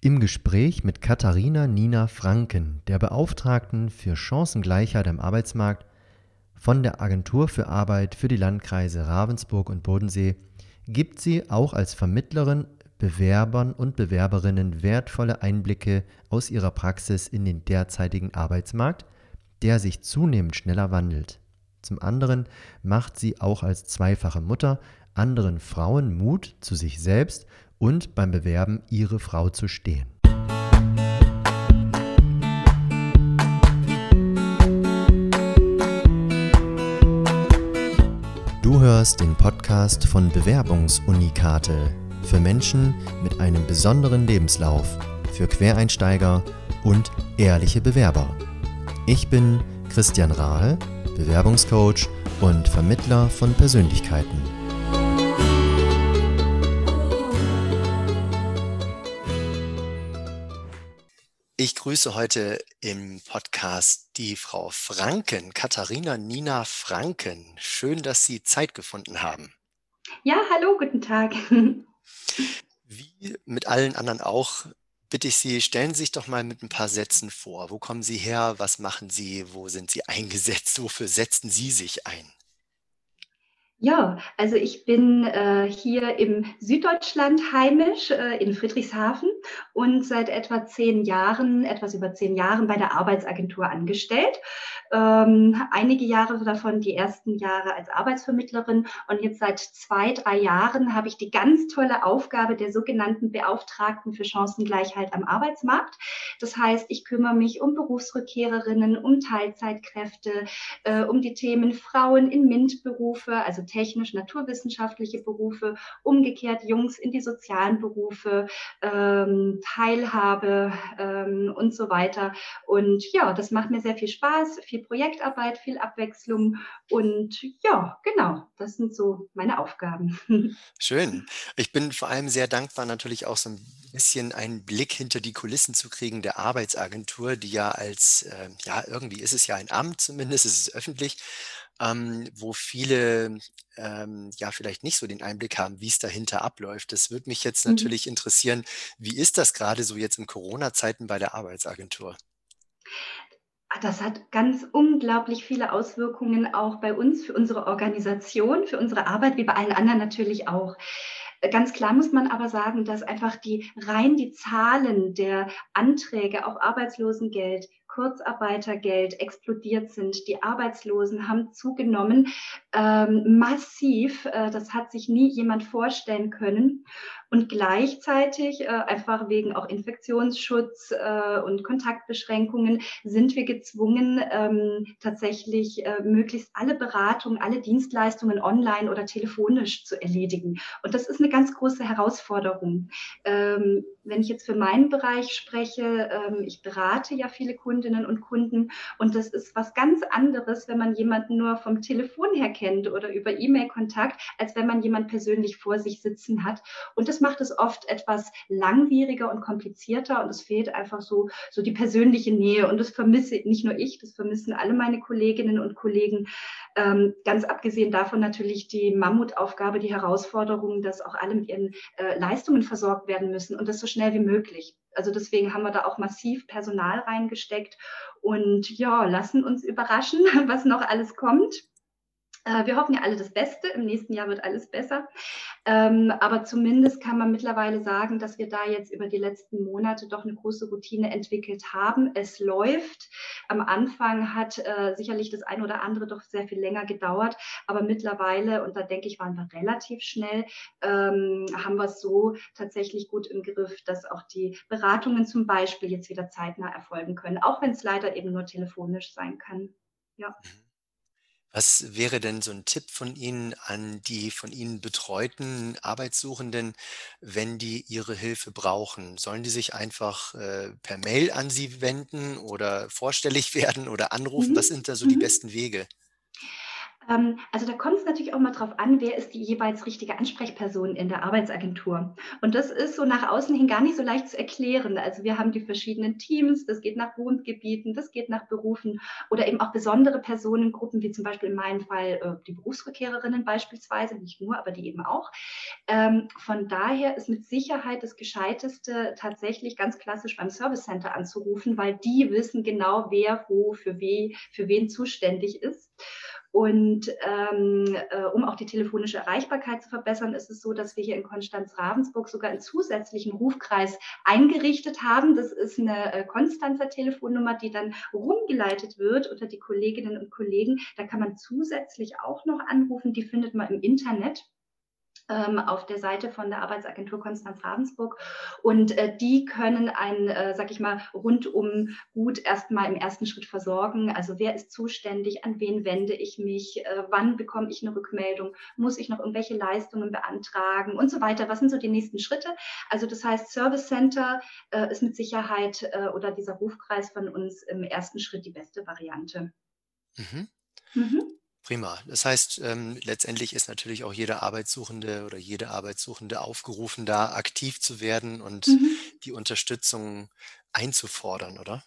Im Gespräch mit Katharina Nina Franken, der Beauftragten für Chancengleichheit am Arbeitsmarkt von der Agentur für Arbeit für die Landkreise Ravensburg und Bodensee, gibt sie auch als Vermittlerin Bewerbern und Bewerberinnen wertvolle Einblicke aus ihrer Praxis in den derzeitigen Arbeitsmarkt, der sich zunehmend schneller wandelt. Zum anderen macht sie auch als zweifache Mutter anderen Frauen Mut zu sich selbst und beim Bewerben ihre Frau zu stehen. Du hörst den Podcast von Bewerbungsunikate für Menschen mit einem besonderen Lebenslauf, für Quereinsteiger und ehrliche Bewerber. Ich bin Christian Rahl, Bewerbungscoach und Vermittler von Persönlichkeiten. Ich grüße heute im Podcast die Frau Franken, Katharina Nina Franken. Schön, dass Sie Zeit gefunden haben. Ja, hallo, guten Tag. Wie mit allen anderen auch, bitte ich Sie, stellen Sie sich doch mal mit ein paar Sätzen vor. Wo kommen Sie her? Was machen Sie? Wo sind Sie eingesetzt? Wofür setzen Sie sich ein? Ja, also ich bin äh, hier im Süddeutschland heimisch, äh, in Friedrichshafen und seit etwa zehn Jahren, etwas über zehn Jahren bei der Arbeitsagentur angestellt. Ähm, einige Jahre davon, die ersten Jahre als Arbeitsvermittlerin und jetzt seit zwei, drei Jahren habe ich die ganz tolle Aufgabe der sogenannten Beauftragten für Chancengleichheit am Arbeitsmarkt. Das heißt, ich kümmere mich um Berufsrückkehrerinnen, um Teilzeitkräfte, äh, um die Themen Frauen in MINT-Berufe, also technisch-naturwissenschaftliche Berufe, umgekehrt Jungs in die sozialen Berufe, ähm, Teilhabe ähm, und so weiter. Und ja, das macht mir sehr viel Spaß, viel Projektarbeit, viel Abwechslung und ja, genau, das sind so meine Aufgaben. Schön. Ich bin vor allem sehr dankbar, natürlich auch so ein bisschen einen Blick hinter die Kulissen zu kriegen der Arbeitsagentur, die ja als, äh, ja, irgendwie ist es ja ein Amt zumindest, es ist öffentlich, ähm, wo viele ähm, ja vielleicht nicht so den Einblick haben, wie es dahinter abläuft. Das würde mich jetzt Mhm. natürlich interessieren, wie ist das gerade so jetzt in Corona-Zeiten bei der Arbeitsagentur? Das hat ganz unglaublich viele Auswirkungen auch bei uns, für unsere Organisation, für unsere Arbeit, wie bei allen anderen natürlich auch. Äh, ganz klar muss man aber sagen, dass einfach die rein die Zahlen der Anträge auf Arbeitslosengeld Kurzarbeitergeld explodiert sind. Die Arbeitslosen haben zugenommen, ähm, massiv. Äh, das hat sich nie jemand vorstellen können. Und gleichzeitig, äh, einfach wegen auch Infektionsschutz äh, und Kontaktbeschränkungen, sind wir gezwungen, ähm, tatsächlich äh, möglichst alle Beratungen, alle Dienstleistungen online oder telefonisch zu erledigen. Und das ist eine ganz große Herausforderung. Ähm, wenn ich jetzt für meinen Bereich spreche, ähm, ich berate ja viele Kundinnen und Kunden und das ist was ganz anderes, wenn man jemanden nur vom Telefon her kennt oder über E-Mail-Kontakt, als wenn man jemanden persönlich vor sich sitzen hat. Und das macht es oft etwas langwieriger und komplizierter und es fehlt einfach so, so die persönliche Nähe. Und das vermisse nicht nur ich, das vermissen alle meine Kolleginnen und Kollegen. Ähm, ganz abgesehen davon natürlich die Mammutaufgabe, die Herausforderung, dass auch alle mit ihren äh, Leistungen versorgt werden müssen und das so schnell wie möglich. Also deswegen haben wir da auch massiv Personal reingesteckt und ja, lassen uns überraschen, was noch alles kommt. Äh, wir hoffen ja alle das Beste. Im nächsten Jahr wird alles besser. Ähm, aber zumindest kann man mittlerweile sagen, dass wir da jetzt über die letzten Monate doch eine große Routine entwickelt haben. Es läuft. Am Anfang hat äh, sicherlich das eine oder andere doch sehr viel länger gedauert. Aber mittlerweile, und da denke ich, waren wir relativ schnell, ähm, haben wir es so tatsächlich gut im Griff, dass auch die Beratungen zum Beispiel jetzt wieder zeitnah erfolgen können. Auch wenn es leider eben nur telefonisch sein kann. Ja. Mhm. Was wäre denn so ein Tipp von Ihnen an die von Ihnen betreuten Arbeitssuchenden, wenn die Ihre Hilfe brauchen? Sollen die sich einfach, äh, per Mail an Sie wenden oder vorstellig werden oder anrufen? Was Mhm. sind da so die Mhm. besten Wege? Ähm, also da kommt es natürlich auch mal drauf an, wer ist die jeweils richtige Ansprechperson in der Arbeitsagentur. Und das ist so nach außen hin gar nicht so leicht zu erklären. Also wir haben die verschiedenen Teams, das geht nach Wohngebieten, das geht nach Berufen oder eben auch besondere Personengruppen, wie zum Beispiel in meinem Fall äh, die Berufsverkehrerinnen beispielsweise, nicht nur, aber die eben auch. Ähm, von daher ist mit Sicherheit das Gescheiteste tatsächlich ganz klassisch beim Service Center anzurufen, weil die wissen genau, wer wo für, we, für wen zuständig ist. Und ähm, äh, um auch die telefonische Erreichbarkeit zu verbessern, ist es so, dass wir hier in Konstanz-Ravensburg sogar einen zusätzlichen Rufkreis eingerichtet haben. Das ist eine äh, Konstanzer Telefonnummer, die dann rumgeleitet wird unter die Kolleginnen und Kollegen. Da kann man zusätzlich auch noch anrufen. Die findet man im Internet auf der Seite von der Arbeitsagentur Konstanz Ravensburg. Und äh, die können einen, äh, sag ich mal, rundum gut erstmal im ersten Schritt versorgen. Also wer ist zuständig, an wen wende ich mich, äh, wann bekomme ich eine Rückmeldung, muss ich noch irgendwelche Leistungen beantragen und so weiter. Was sind so die nächsten Schritte? Also das heißt, Service Center äh, ist mit Sicherheit äh, oder dieser Rufkreis von uns im ersten Schritt die beste Variante. Mhm. Mhm. Prima. Das heißt, ähm, letztendlich ist natürlich auch jeder Arbeitssuchende oder jede Arbeitssuchende aufgerufen, da aktiv zu werden und Mhm. die Unterstützung einzufordern, oder?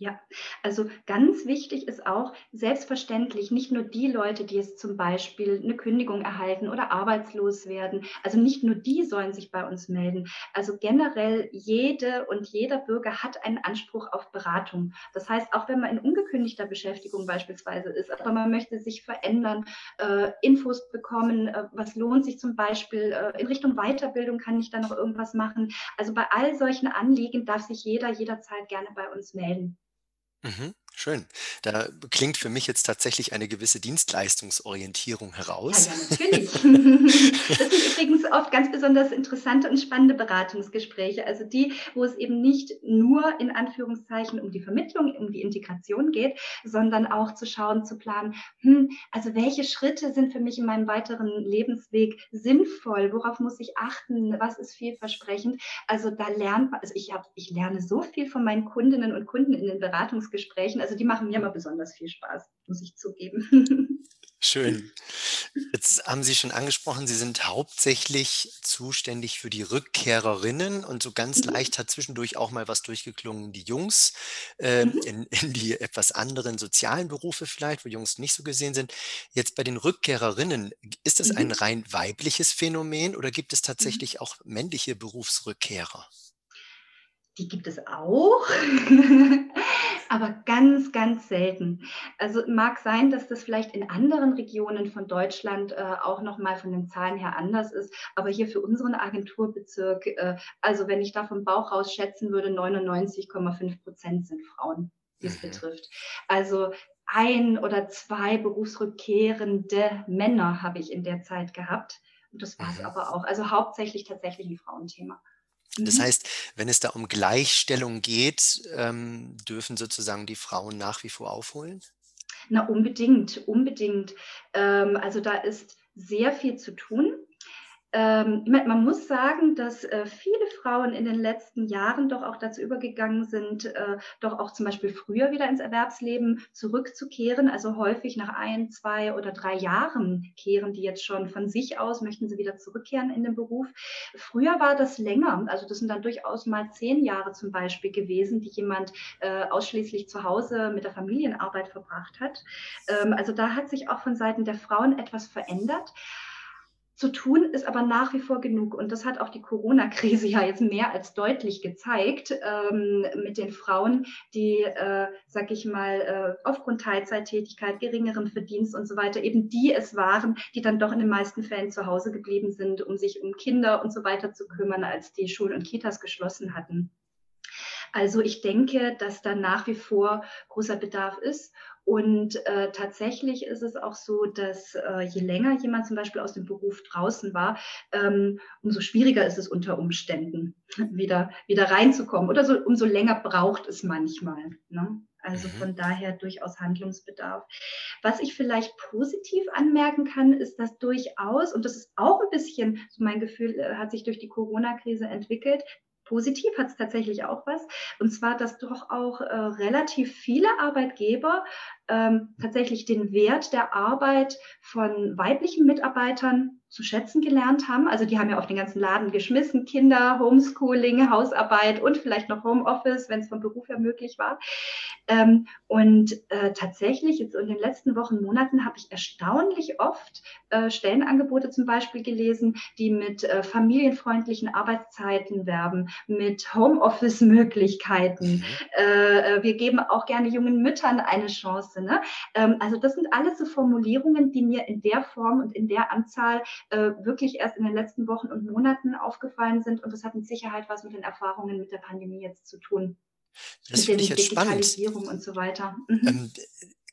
Ja, also ganz wichtig ist auch selbstverständlich nicht nur die Leute, die jetzt zum Beispiel eine Kündigung erhalten oder arbeitslos werden. Also nicht nur die sollen sich bei uns melden. Also generell jede und jeder Bürger hat einen Anspruch auf Beratung. Das heißt, auch wenn man in ungekündigter Beschäftigung beispielsweise ist, aber man möchte sich verändern, äh, Infos bekommen, äh, was lohnt sich zum Beispiel äh, in Richtung Weiterbildung, kann ich da noch irgendwas machen? Also bei all solchen Anliegen darf sich jeder jederzeit gerne bei uns melden. Mhm, schön. Da klingt für mich jetzt tatsächlich eine gewisse Dienstleistungsorientierung Ja, heraus. ja, natürlich. Das sind übrigens oft ganz besonders interessante und spannende Beratungsgespräche. Also die, wo es eben nicht nur in Anführungszeichen um die Vermittlung, um die Integration geht, sondern auch zu schauen, zu planen, hm, also welche Schritte sind für mich in meinem weiteren Lebensweg sinnvoll? Worauf muss ich achten? Was ist vielversprechend? Also da lernt man, also ich habe, ich lerne so viel von meinen Kundinnen und Kunden in den Beratungsgesprächen. Also die machen mir immer besonders viel Spaß, muss ich zugeben. Schön. Jetzt haben Sie schon angesprochen, Sie sind hauptsächlich zuständig für die Rückkehrerinnen und so ganz Mhm. leicht hat zwischendurch auch mal was durchgeklungen, die Jungs, Mhm. in in die etwas anderen sozialen Berufe vielleicht, wo Jungs nicht so gesehen sind. Jetzt bei den Rückkehrerinnen, ist das ein Mhm. rein weibliches Phänomen oder gibt es tatsächlich auch männliche Berufsrückkehrer? Die gibt es auch, aber ganz, ganz selten. Also mag sein, dass das vielleicht in anderen Regionen von Deutschland äh, auch noch mal von den Zahlen her anders ist, aber hier für unseren Agenturbezirk, äh, also wenn ich da vom Bauch raus schätzen würde, 99,5 Prozent sind Frauen, die es Mhm. betrifft. Also ein oder zwei berufsrückkehrende Männer habe ich in der Zeit gehabt und das war es Mhm. aber auch. Also hauptsächlich tatsächlich ein Frauenthema. Das Mhm. heißt, wenn es da um Gleichstellung geht, ähm, dürfen sozusagen die Frauen nach wie vor aufholen? Na, unbedingt, unbedingt. Ähm, also da ist sehr viel zu tun. Ähm, man muss sagen, dass äh, viele Frauen in den letzten Jahren doch auch dazu übergegangen sind, äh, doch auch zum Beispiel früher wieder ins Erwerbsleben zurückzukehren. Also häufig nach ein, zwei oder drei Jahren kehren die jetzt schon von sich aus, möchten sie wieder zurückkehren in den Beruf. Früher war das länger. Also das sind dann durchaus mal zehn Jahre zum Beispiel gewesen, die jemand äh, ausschließlich zu Hause mit der Familienarbeit verbracht hat. Ähm, also da hat sich auch von Seiten der Frauen etwas verändert. Zu tun ist aber nach wie vor genug. Und das hat auch die Corona-Krise ja jetzt mehr als deutlich gezeigt ähm, mit den Frauen, die, äh, sag ich mal, äh, aufgrund Teilzeittätigkeit, geringerem Verdienst und so weiter, eben die es waren, die dann doch in den meisten Fällen zu Hause geblieben sind, um sich um Kinder und so weiter zu kümmern, als die Schulen und Kitas geschlossen hatten. Also ich denke, dass da nach wie vor großer Bedarf ist. Und äh, tatsächlich ist es auch so, dass äh, je länger jemand zum Beispiel aus dem Beruf draußen war, ähm, umso schwieriger ist es unter Umständen, wieder, wieder reinzukommen. Oder so, umso länger braucht es manchmal. Ne? Also Mhm. von daher durchaus Handlungsbedarf. Was ich vielleicht positiv anmerken kann, ist, dass durchaus, und das ist auch ein bisschen, so mein Gefühl, äh, hat sich durch die Corona-Krise entwickelt, positiv hat es tatsächlich auch was. Und zwar, dass doch auch äh, relativ viele Arbeitgeber ähm, tatsächlich den Wert der Arbeit von weiblichen Mitarbeitern zu schätzen gelernt haben. Also die haben ja auf den ganzen Laden geschmissen, Kinder, Homeschooling, Hausarbeit und vielleicht noch Homeoffice, wenn es vom Beruf her möglich war. Ähm, und äh, tatsächlich jetzt in den letzten Wochen, Monaten habe ich erstaunlich oft äh, Stellenangebote zum Beispiel gelesen, die mit äh, familienfreundlichen Arbeitszeiten werben, mit Homeoffice-Möglichkeiten. Mhm. Äh, äh, wir geben auch gerne jungen Müttern eine Chance. Ne? Ähm, also das sind alles so Formulierungen, die mir in der Form und in der Anzahl äh, wirklich erst in den letzten Wochen und Monaten aufgefallen sind. Und das hat mit Sicherheit was mit den Erfahrungen mit der Pandemie jetzt zu tun. Das finde ich jetzt spannend. und so weiter. Mhm. Ähm,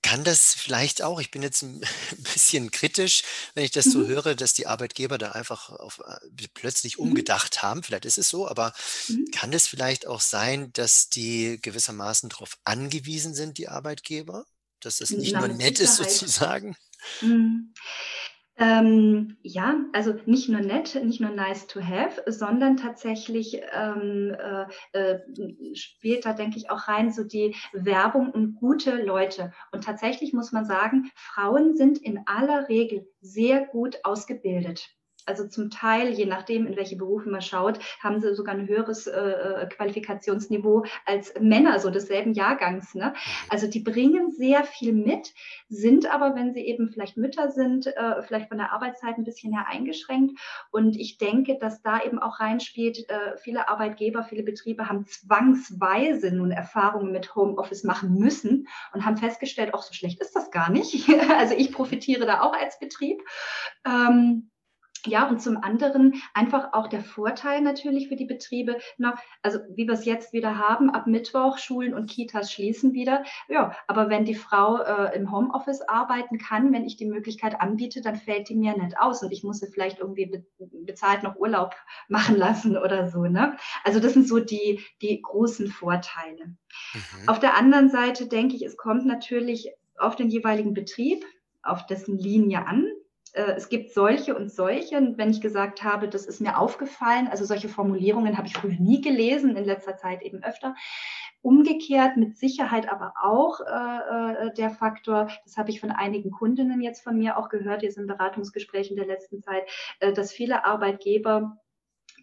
kann das vielleicht auch, ich bin jetzt ein bisschen kritisch, wenn ich das so mhm. höre, dass die Arbeitgeber da einfach auf, äh, plötzlich mhm. umgedacht haben. Vielleicht ist es so, aber mhm. kann es vielleicht auch sein, dass die gewissermaßen darauf angewiesen sind, die Arbeitgeber? Dass das nicht Na, nur nett ist sozusagen? Ähm, ja, also nicht nur nett, nicht nur nice to have, sondern tatsächlich ähm, äh, äh, spielt da, denke ich, auch rein so die Werbung und gute Leute. Und tatsächlich muss man sagen, Frauen sind in aller Regel sehr gut ausgebildet also zum Teil, je nachdem, in welche Berufe man schaut, haben sie sogar ein höheres äh, äh, Qualifikationsniveau als Männer so desselben Jahrgangs. Ne? Mhm. Also die bringen sehr viel mit, sind aber, wenn sie eben vielleicht Mütter sind, äh, vielleicht von der Arbeitszeit ein bisschen her eingeschränkt. Und ich denke, dass da eben auch reinspielt, äh, viele Arbeitgeber, viele Betriebe haben zwangsweise nun Erfahrungen mit Homeoffice machen müssen und haben festgestellt, auch so schlecht ist das gar nicht. also ich profitiere da auch als Betrieb. Ähm, ja, und zum anderen einfach auch der Vorteil natürlich für die Betriebe, na, also wie wir es jetzt wieder haben, ab Mittwoch Schulen und Kitas schließen wieder. Ja, aber wenn die Frau äh, im Homeoffice arbeiten kann, wenn ich die Möglichkeit anbiete, dann fällt die mir nicht aus und ich muss sie vielleicht irgendwie be bezahlt noch Urlaub machen lassen oder so. Ne? Also das sind so die, die großen Vorteile. Mhm. Auf der anderen Seite denke ich, es kommt natürlich auf den jeweiligen Betrieb, auf dessen Linie an äh, es gibt solche und solche. Und wenn ich gesagt habe, das ist mir aufgefallen, also solche Formulierungen habe ich früher nie gelesen, in letzter Zeit eben öfter. Umgekehrt mit Sicherheit aber auch äh, äh der Faktor, das habe ich von einigen Kundinnen jetzt von mir auch gehört, jetzt in Beratungsgesprächen der letzten Zeit, äh, dass viele Arbeitgeber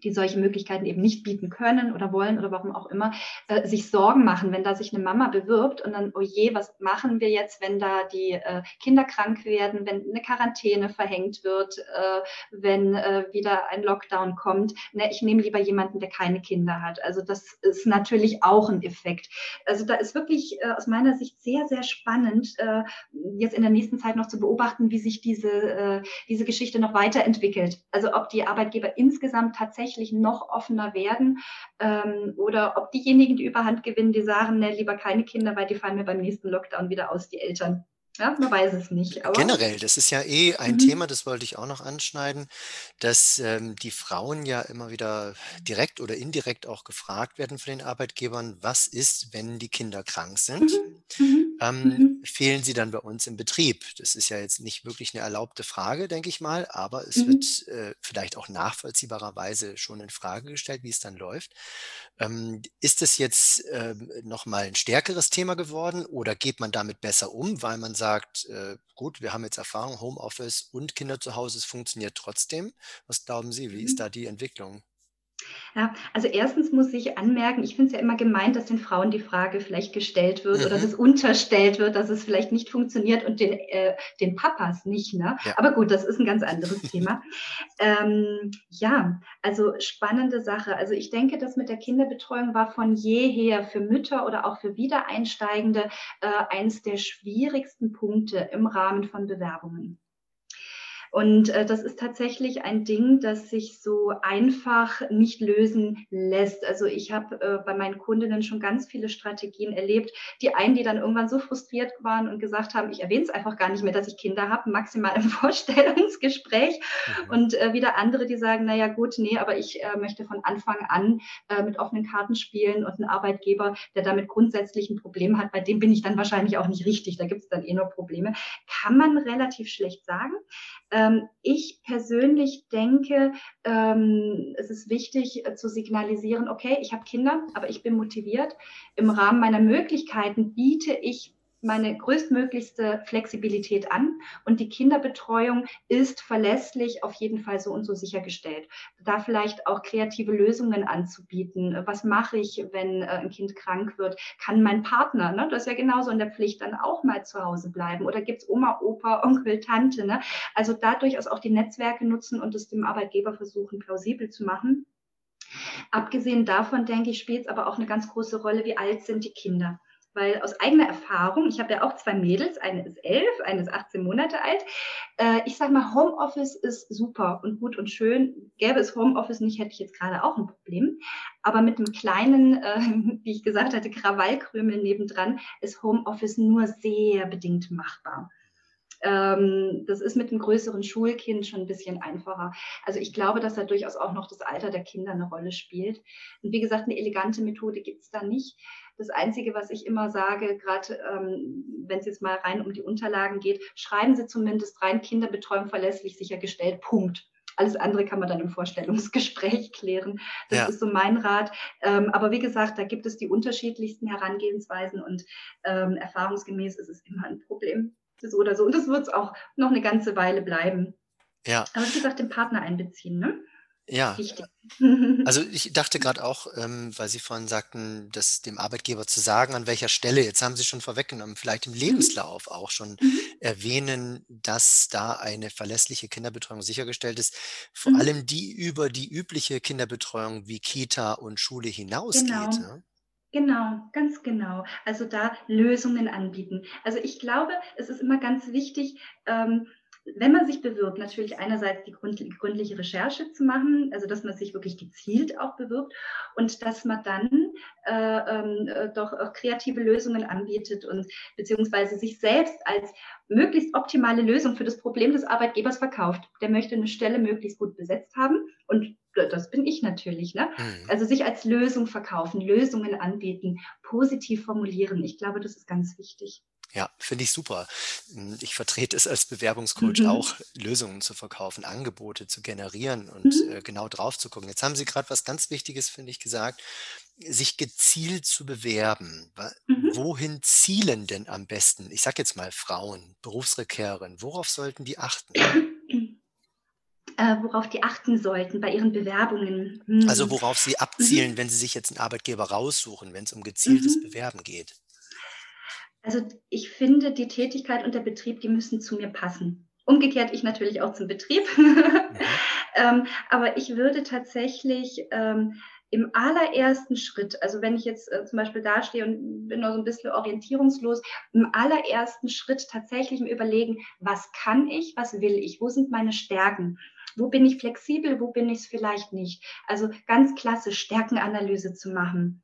die solche Möglichkeiten eben nicht bieten können oder wollen oder warum auch immer, äh, sich Sorgen machen, wenn da sich eine Mama bewirbt und dann, oh je, was machen wir jetzt, wenn da die äh, Kinder krank werden, wenn eine Quarantäne verhängt wird, äh, wenn äh, wieder ein Lockdown kommt. Ne, ich nehme lieber jemanden, der keine Kinder hat. Also das ist natürlich auch ein Effekt. Also da ist wirklich äh, aus meiner Sicht sehr, sehr spannend, äh, jetzt in der nächsten Zeit noch zu beobachten, wie sich diese, diese Geschichte noch weiterentwickelt. Also ob die Arbeitgeber insgesamt tatsächlich tatsächlich noch offener werden ähm, oder ob diejenigen die Überhand gewinnen, die sagen, ne, lieber keine Kinder, weil die fallen mir beim nächsten Lockdown wieder aus, die Eltern. Ja, man weiß es nicht. Generell, das ist ja eh ein mhm. Thema, das wollte ich auch noch anschneiden, dass ähm, die Frauen ja immer wieder direkt oder indirekt auch gefragt werden von den Arbeitgebern, was ist, wenn die Kinder krank sind? Mhm. Mhm ähm, mhm. fehlen sie dann bei uns im Betrieb? Das ist ja jetzt nicht wirklich eine erlaubte Frage, denke ich mal, aber es mhm. wird äh, vielleicht auch nachvollziehbarerweise schon in Frage gestellt, wie es dann läuft. Ähm, ist es jetzt äh, nochmal ein stärkeres Thema geworden oder geht man damit besser um, weil man sagt, äh, gut, wir haben jetzt Erfahrung, Homeoffice und Kinder zu Hause, es funktioniert trotzdem. Was glauben Sie, wie ist mhm. da die Entwicklung? Ja, also erstens muss ich anmerken, ich finde es ja immer gemeint, dass den Frauen die Frage vielleicht gestellt wird mhm. oder das unterstellt wird, dass es vielleicht nicht funktioniert und den, äh, den Papas nicht. Ne? Ja. Aber gut, das ist ein ganz anderes Thema. Ähm, ja, also spannende Sache. Also ich denke, das mit der Kinderbetreuung war von jeher für Mütter oder auch für Wiedereinsteigende äh, eines der schwierigsten Punkte im Rahmen von Bewerbungen. Und äh, das ist tatsächlich ein Ding, das sich so einfach nicht lösen lässt. Also ich habe äh, bei meinen Kundinnen schon ganz viele Strategien erlebt. Die einen, die dann irgendwann so frustriert waren und gesagt haben, ich erwähne es einfach gar nicht mehr, dass ich Kinder habe, maximal im Vorstellungsgespräch. Mhm. Und äh, wieder andere, die sagen, naja gut, nee, aber ich äh, möchte von Anfang an äh, mit offenen Karten spielen und ein Arbeitgeber, der damit grundsätzlich ein Problem hat, bei dem bin ich dann wahrscheinlich auch nicht richtig. Da gibt es dann eh nur Probleme. Kann man relativ schlecht sagen. Ähm, ich persönlich denke, ähm, es ist wichtig äh, zu signalisieren, okay, ich habe Kinder, aber ich bin motiviert. Im Rahmen meiner Möglichkeiten biete ich meine größtmöglichste Flexibilität an und die Kinderbetreuung ist verlässlich auf jeden Fall so und so sichergestellt. Da vielleicht auch kreative Lösungen anzubieten. Was mache ich, wenn äh, ein Kind krank wird? Kann mein Partner, ne, das ist ja genauso in der Pflicht, dann auch mal zu Hause bleiben? Oder gibt es Oma, Opa, Onkel, Tante? Ne? Also da durchaus auch die Netzwerke nutzen und es dem Arbeitgeber versuchen, plausibel zu machen. Abgesehen davon, denke ich, spielt es aber auch eine ganz große Rolle, wie alt sind die Kinder weil aus eigener Erfahrung, ich habe ja auch zwei Mädels, eine ist elf, eine ist 18 Monate alt. Äh, ich sage mal, Homeoffice ist super und gut und schön. Gäbe es Homeoffice nicht, hätte ich jetzt gerade auch ein Problem. Aber mit einem kleinen, äh, wie ich gesagt hatte, Krawallkrümel nebendran ist Homeoffice nur sehr bedingt machbar ähm, das ist mit einem größeren Schulkind schon ein bisschen einfacher. Also ich glaube, dass da durchaus auch noch das Alter der Kinder eine Rolle spielt. Und wie gesagt, eine elegante Methode gibt es da nicht. Das Einzige, was ich immer sage, gerade ähm, wenn es jetzt mal rein um die Unterlagen geht, schreiben Sie zumindest rein Kinderbetreuung verlässlich sichergestellt. Punkt. Alles andere kann man dann im Vorstellungsgespräch klären. Das ja. ist so mein Rat. Ähm, aber wie gesagt, da gibt es die unterschiedlichsten Herangehensweisen und ähm, erfahrungsgemäß ist es immer ein Problem. So oder so. Und das wird es auch noch eine ganze Weile bleiben. Ja. Aber wie gesagt, den Partner einbeziehen, ne? Ja, also ich dachte gerade auch, ähm, weil Sie vorhin sagten, das dem Arbeitgeber zu sagen, an welcher Stelle, jetzt haben Sie schon vorweggenommen, vielleicht im Mhm. Lebenslauf auch schon Mhm. erwähnen, dass da eine verlässliche Kinderbetreuung sichergestellt ist, vor Mhm. allem die über die übliche Kinderbetreuung wie Kita und Schule hinausgeht, Genau. ne? Genau, ganz genau. Also da Lösungen anbieten. Also ich glaube, es ist immer ganz wichtig, ähm wenn man sich bewirbt, natürlich einerseits die gründliche Recherche zu machen, also dass man sich wirklich gezielt auch bewirbt und dass man dann äh, ähm, äh, doch auch kreative Lösungen anbietet und beziehungsweise sich selbst als möglichst optimale Lösung für das Problem des Arbeitgebers verkauft. Der möchte eine Stelle möglichst gut besetzt haben und das bin ich natürlich. Ne? Mhm. Also sich als Lösung verkaufen, Lösungen anbieten, positiv formulieren. Ich glaube, das ist ganz wichtig. Ja, finde ich super. Hm, ich vertrete es als Bewerbungscoach Mhm. auch, Lösungen zu verkaufen, Angebote zu generieren und Mhm. äh, genau drauf zu gucken. Jetzt haben Sie gerade was ganz Wichtiges, finde ich, gesagt, sich gezielt zu bewerben. Mhm. Wohin zielen denn am besten? Ich sage jetzt mal Frauen, Berufsrekerinnen, worauf sollten die achten? Äh, worauf die achten sollten bei ihren Bewerbungen. Also hm. worauf sie Mhm. abzielen, wenn sie sich jetzt einen Arbeitgeber raussuchen, wenn es um gezieltes Mhm. Bewerben geht. Also ich finde, die Tätigkeit und der Betrieb, die müssen zu mir passen. Umgekehrt ich natürlich auch zum Betrieb. Mhm. ähm, aber ich würde tatsächlich ähm, im allerersten Schritt, also wenn ich jetzt äh, zum Beispiel dastehe und bin noch so ein bisschen orientierungslos, im allerersten Schritt tatsächlich im Überlegen, was kann ich, was will ich, wo sind meine Stärken, wo bin ich flexibel, wo bin ich es vielleicht nicht. Also ganz klasse Stärkenanalyse zu machen.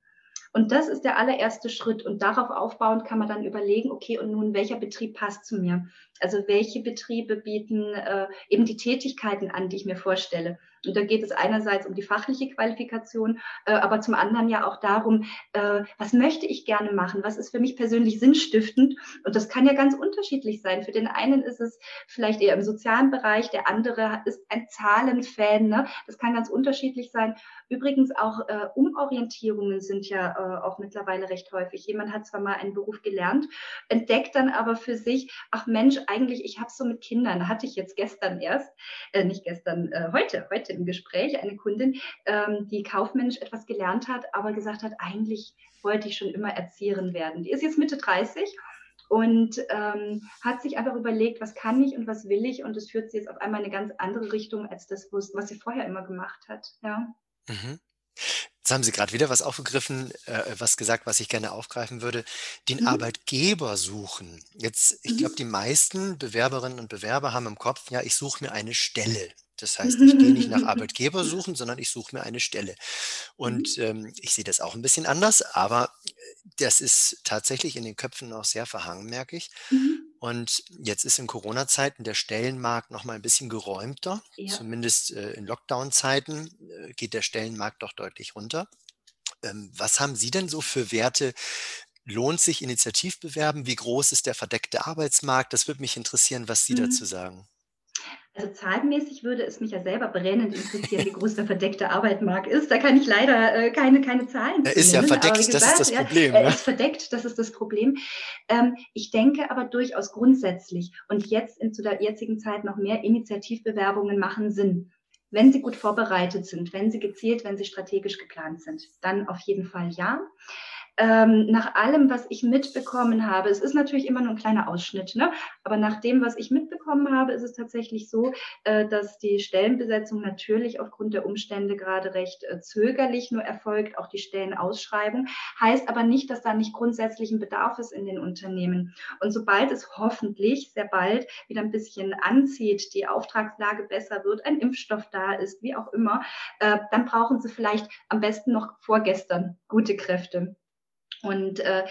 Und das ist der allererste Schritt. Und darauf aufbauend kann man dann überlegen, okay, und nun welcher Betrieb passt zu mir? Also welche Betriebe bieten äh, eben die Tätigkeiten an, die ich mir vorstelle? Und da geht es einerseits um die fachliche Qualifikation, äh, aber zum anderen ja auch darum, äh, was möchte ich gerne machen? Was ist für mich persönlich sinnstiftend? Und das kann ja ganz unterschiedlich sein. Für den einen ist es vielleicht eher im sozialen Bereich, der andere ist ein Zahlenfan. Ne? Das kann ganz unterschiedlich sein. Übrigens auch äh, Umorientierungen sind ja äh, auch mittlerweile recht häufig. Jemand hat zwar mal einen Beruf gelernt, entdeckt dann aber für sich, ach Mensch, eigentlich, ich habe so mit Kindern, hatte ich jetzt gestern erst, äh, nicht gestern, äh, heute, heute im Gespräch, eine Kundin, ähm, die kaufmännisch etwas gelernt hat, aber gesagt hat, eigentlich wollte ich schon immer Erzieherin werden. Die ist jetzt Mitte 30 und ähm, hat sich einfach überlegt, was kann ich und was will ich und es führt sie jetzt auf einmal in eine ganz andere Richtung als das, was sie vorher immer gemacht hat. Ja. Mhm. Jetzt haben Sie gerade wieder was aufgegriffen, äh, was gesagt, was ich gerne aufgreifen würde. Den Mhm. Arbeitgeber suchen. Jetzt, ich glaube, mhm. die meisten Bewerberinnen und Bewerber haben im Kopf, ja, ich suche mir eine Stelle. Das heißt, ich gehe nicht nach Arbeitgeber suchen, sondern ich suche mir eine Stelle. Und, Mhm. ähm, ich sehe das auch ein bisschen anders, aber, äh, das ist tatsächlich in den Köpfen noch sehr verhangen, merke ich. Mhm. Und jetzt ist in Corona-Zeiten der Stellenmarkt noch mal ein bisschen geräumter. Ja. Zumindest, äh, in Lockdown-Zeiten, äh, geht der Stellenmarkt doch deutlich runter. Ähm, was haben Sie denn so für Werte? Lohnt sich Initiativbewerben? Wie groß ist der verdeckte Arbeitsmarkt? Das würde mich interessieren, was Sie dazu Mhm. sagen. Also zahlenmäßig würde es mich ja selber brennend interessieren, wie groß der verdeckte Arbeitmarkt ist. Da kann ich leider äh, keine, keine Zahlen Er ist ja verdeckt, gesagt, das ist das Problem. Ja, er ne? ist verdeckt, das ist das Problem. Ähm, ich denke aber durchaus grundsätzlich und jetzt in, zu der jetzigen Zeit noch mehr Initiativbewerbungen machen Sinn. Wenn sie gut vorbereitet sind, wenn sie gezielt, wenn sie strategisch geplant sind, dann auf jeden Fall ja ähm, nach allem, was ich mitbekommen habe, es ist natürlich immer nur ein kleiner Ausschnitt, ne? aber nach dem, was ich mitbekommen habe, ist es tatsächlich so, äh, dass die Stellenbesetzung natürlich aufgrund der Umstände gerade recht äh, zögerlich nur erfolgt, auch die Stellenausschreibung, heißt aber nicht, dass da nicht grundsätzlichen Bedarf ist in den Unternehmen. Und sobald es hoffentlich sehr bald wieder ein bisschen anzieht, die Auftragslage besser wird, ein Impfstoff da ist, wie auch immer, äh, dann brauchen sie vielleicht am besten noch vorgestern gute Kräfte. Und äh,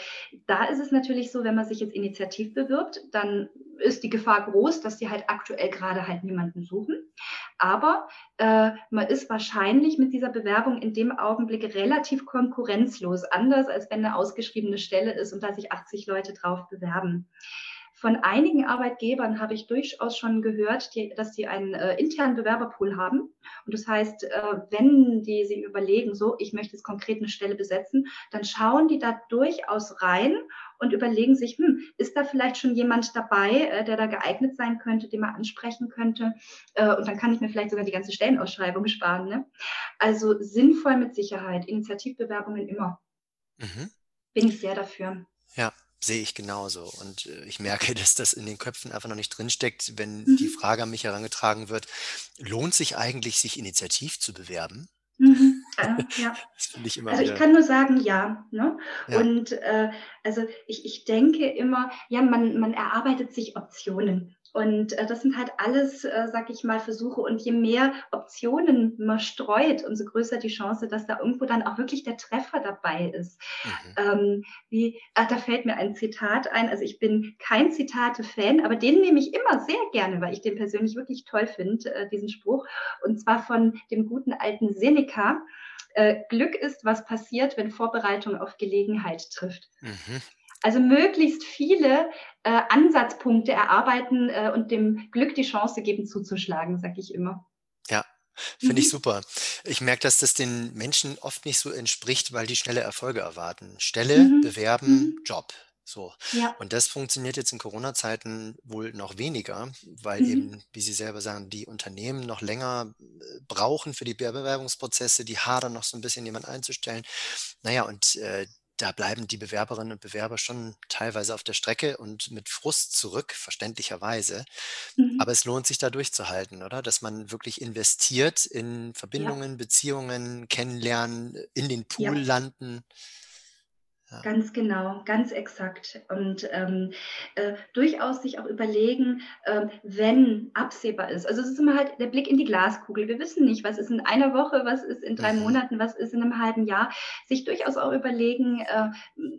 da ist es natürlich so, wenn man sich jetzt initiativ bewirbt, dann ist die Gefahr groß, dass die halt aktuell gerade halt niemanden suchen. Aber äh, man ist wahrscheinlich mit dieser Bewerbung in dem Augenblick relativ konkurrenzlos, anders als wenn eine ausgeschriebene Stelle ist und da sich 80 Leute drauf bewerben. Von einigen Arbeitgebern habe ich durchaus schon gehört, die, dass sie einen äh, internen Bewerberpool haben. Und das heißt, äh, wenn die sich überlegen, so, ich möchte jetzt konkret eine Stelle besetzen, dann schauen die da durchaus rein und überlegen sich, hm, ist da vielleicht schon jemand dabei, äh, der da geeignet sein könnte, den man ansprechen könnte? Äh, und dann kann ich mir vielleicht sogar die ganze Stellenausschreibung sparen. Ne? Also sinnvoll mit Sicherheit, Initiativbewerbungen immer. Mhm. Bin ich sehr dafür. Ja, Sehe ich genauso. Und äh, ich merke, dass das in den Köpfen einfach noch nicht drinsteckt, wenn die mhm. Frage an mich herangetragen wird, lohnt sich eigentlich, sich initiativ zu bewerben? Mhm. Äh, ja. Das finde ich immer Also ich kann nur sagen, ja. Ne? Ja. Und äh, also ich, ich denke immer, ja, man, man erarbeitet sich Optionen. Und äh, das sind halt alles, äh, sag ich mal, Versuche. Und je mehr Optionen man streut, umso größer die Chance, dass da irgendwo dann auch wirklich der Treffer dabei ist. Mhm. Ähm, wie, ach, da fällt mir ein Zitat ein. Also ich bin kein Zitate-Fan, aber den nehme ich immer sehr gerne, weil ich den persönlich wirklich toll finde, äh, diesen Spruch. Und zwar von dem guten alten Seneca. Äh, Glück ist, was passiert, wenn Vorbereitung auf Gelegenheit trifft. Mhm. Also möglichst viele äh, Ansatzpunkte erarbeiten äh, und dem Glück die Chance geben, zuzuschlagen, sage ich immer. Ja, finde ich mhm. super. Ich merke, dass das den Menschen oft nicht so entspricht, weil die schnelle Erfolge erwarten. Stelle, Mhm. bewerben, Mhm. Job. So. Ja. Und das funktioniert jetzt in Corona-Zeiten wohl noch weniger, weil Mhm. eben, wie Sie selber sagen, die Unternehmen noch länger äh, brauchen für die Bewerbungsprozesse, die hadern noch so ein bisschen, jemand einzustellen. Naja, und äh, da bleiben die Bewerberinnen und Bewerber schon teilweise auf der Strecke und mit Frust zurück, verständlicherweise. Mhm. Aber es lohnt sich da durchzuhalten, oder? Dass man wirklich investiert in Ja. Verbindungen, Beziehungen, kennenlernen, in den Ja. Pool landen. Ja. Ganz genau, ganz exakt. Und ähm, äh, durchaus sich auch überlegen, ähm, wenn absehbar ist. Also es ist immer halt der Blick in die Glaskugel. Wir wissen nicht, was ist in einer Woche, was ist in drei. Monaten, was ist in einem halben Jahr. Sich durchaus auch überlegen, äh,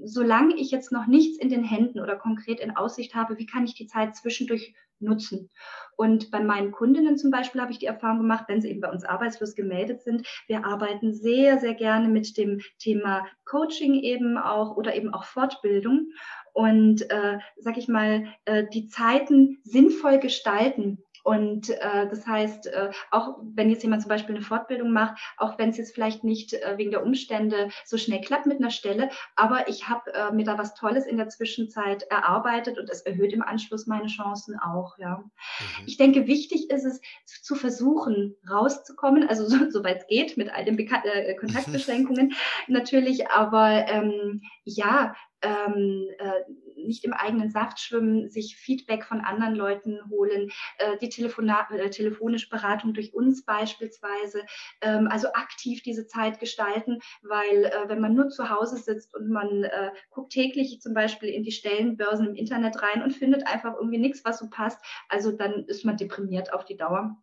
solange ich jetzt noch nichts in den Händen oder konkret in Aussicht habe, wie kann ich die Zeit zwischendurch nutzen. Und bei meinen Kundinnen zum Beispiel habe ich die Erfahrung gemacht, wenn sie eben bei uns arbeitslos gemeldet sind, wir arbeiten sehr, sehr gerne mit dem Thema Coaching eben auch oder eben auch Fortbildung und, äh, sag ich mal, äh, die Zeiten sinnvoll gestalten und äh, das heißt, äh, auch wenn jetzt jemand zum Beispiel eine Fortbildung macht, auch wenn es jetzt vielleicht nicht äh, wegen der Umstände so schnell klappt mit einer Stelle, aber ich habe äh, mir da was Tolles in der Zwischenzeit erarbeitet und es erhöht im Anschluss meine Chancen auch. Ja. Mhm. Ich denke, wichtig ist es zu versuchen, rauszukommen, also so, soweit es geht, mit all den Beka äh, Kontaktbeschränkungen natürlich, aber ähm, ja, ähm, äh, nicht im eigenen Saft schwimmen, sich Feedback von anderen Leuten holen, äh, die Telefona äh, telefonische Beratung durch uns beispielsweise, ähm, also aktiv diese Zeit gestalten, weil äh, wenn man nur zu Hause sitzt und man äh, guckt täglich zum Beispiel in die Stellenbörsen im Internet rein und findet einfach irgendwie nichts, was so passt, also dann ist man deprimiert auf die Dauer.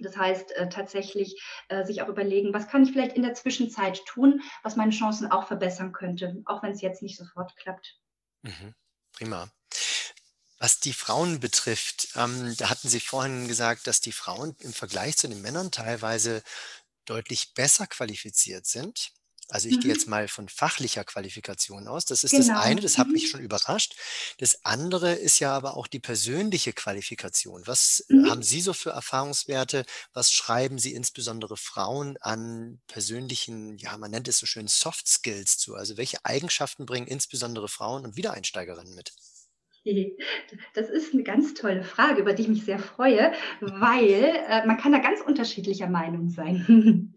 Das heißt, äh, tatsächlich äh, sich auch überlegen, was kann ich vielleicht in der Zwischenzeit tun, was meine Chancen auch verbessern könnte, auch wenn es jetzt nicht sofort klappt. Mhm. Prima. Was die Frauen betrifft, ähm, da hatten Sie vorhin gesagt, dass die Frauen im Vergleich zu den Männern teilweise deutlich besser qualifiziert sind. Also ich gehe jetzt mal von fachlicher Qualifikation aus. Das ist das Genau. eine, das hat mich Mhm. schon überrascht. Das andere ist ja aber auch die persönliche Qualifikation. Was äh, Mhm. haben Sie so für Erfahrungswerte? Was schreiben Sie insbesondere Frauen an persönlichen, ja, man nennt es so schön Soft Skills zu? Also welche Eigenschaften bringen insbesondere Frauen und Wiedereinsteigerinnen mit? Das ist eine ganz tolle Frage, über die ich mich sehr freue, weil, äh, man kann da ganz unterschiedlicher Meinung sein.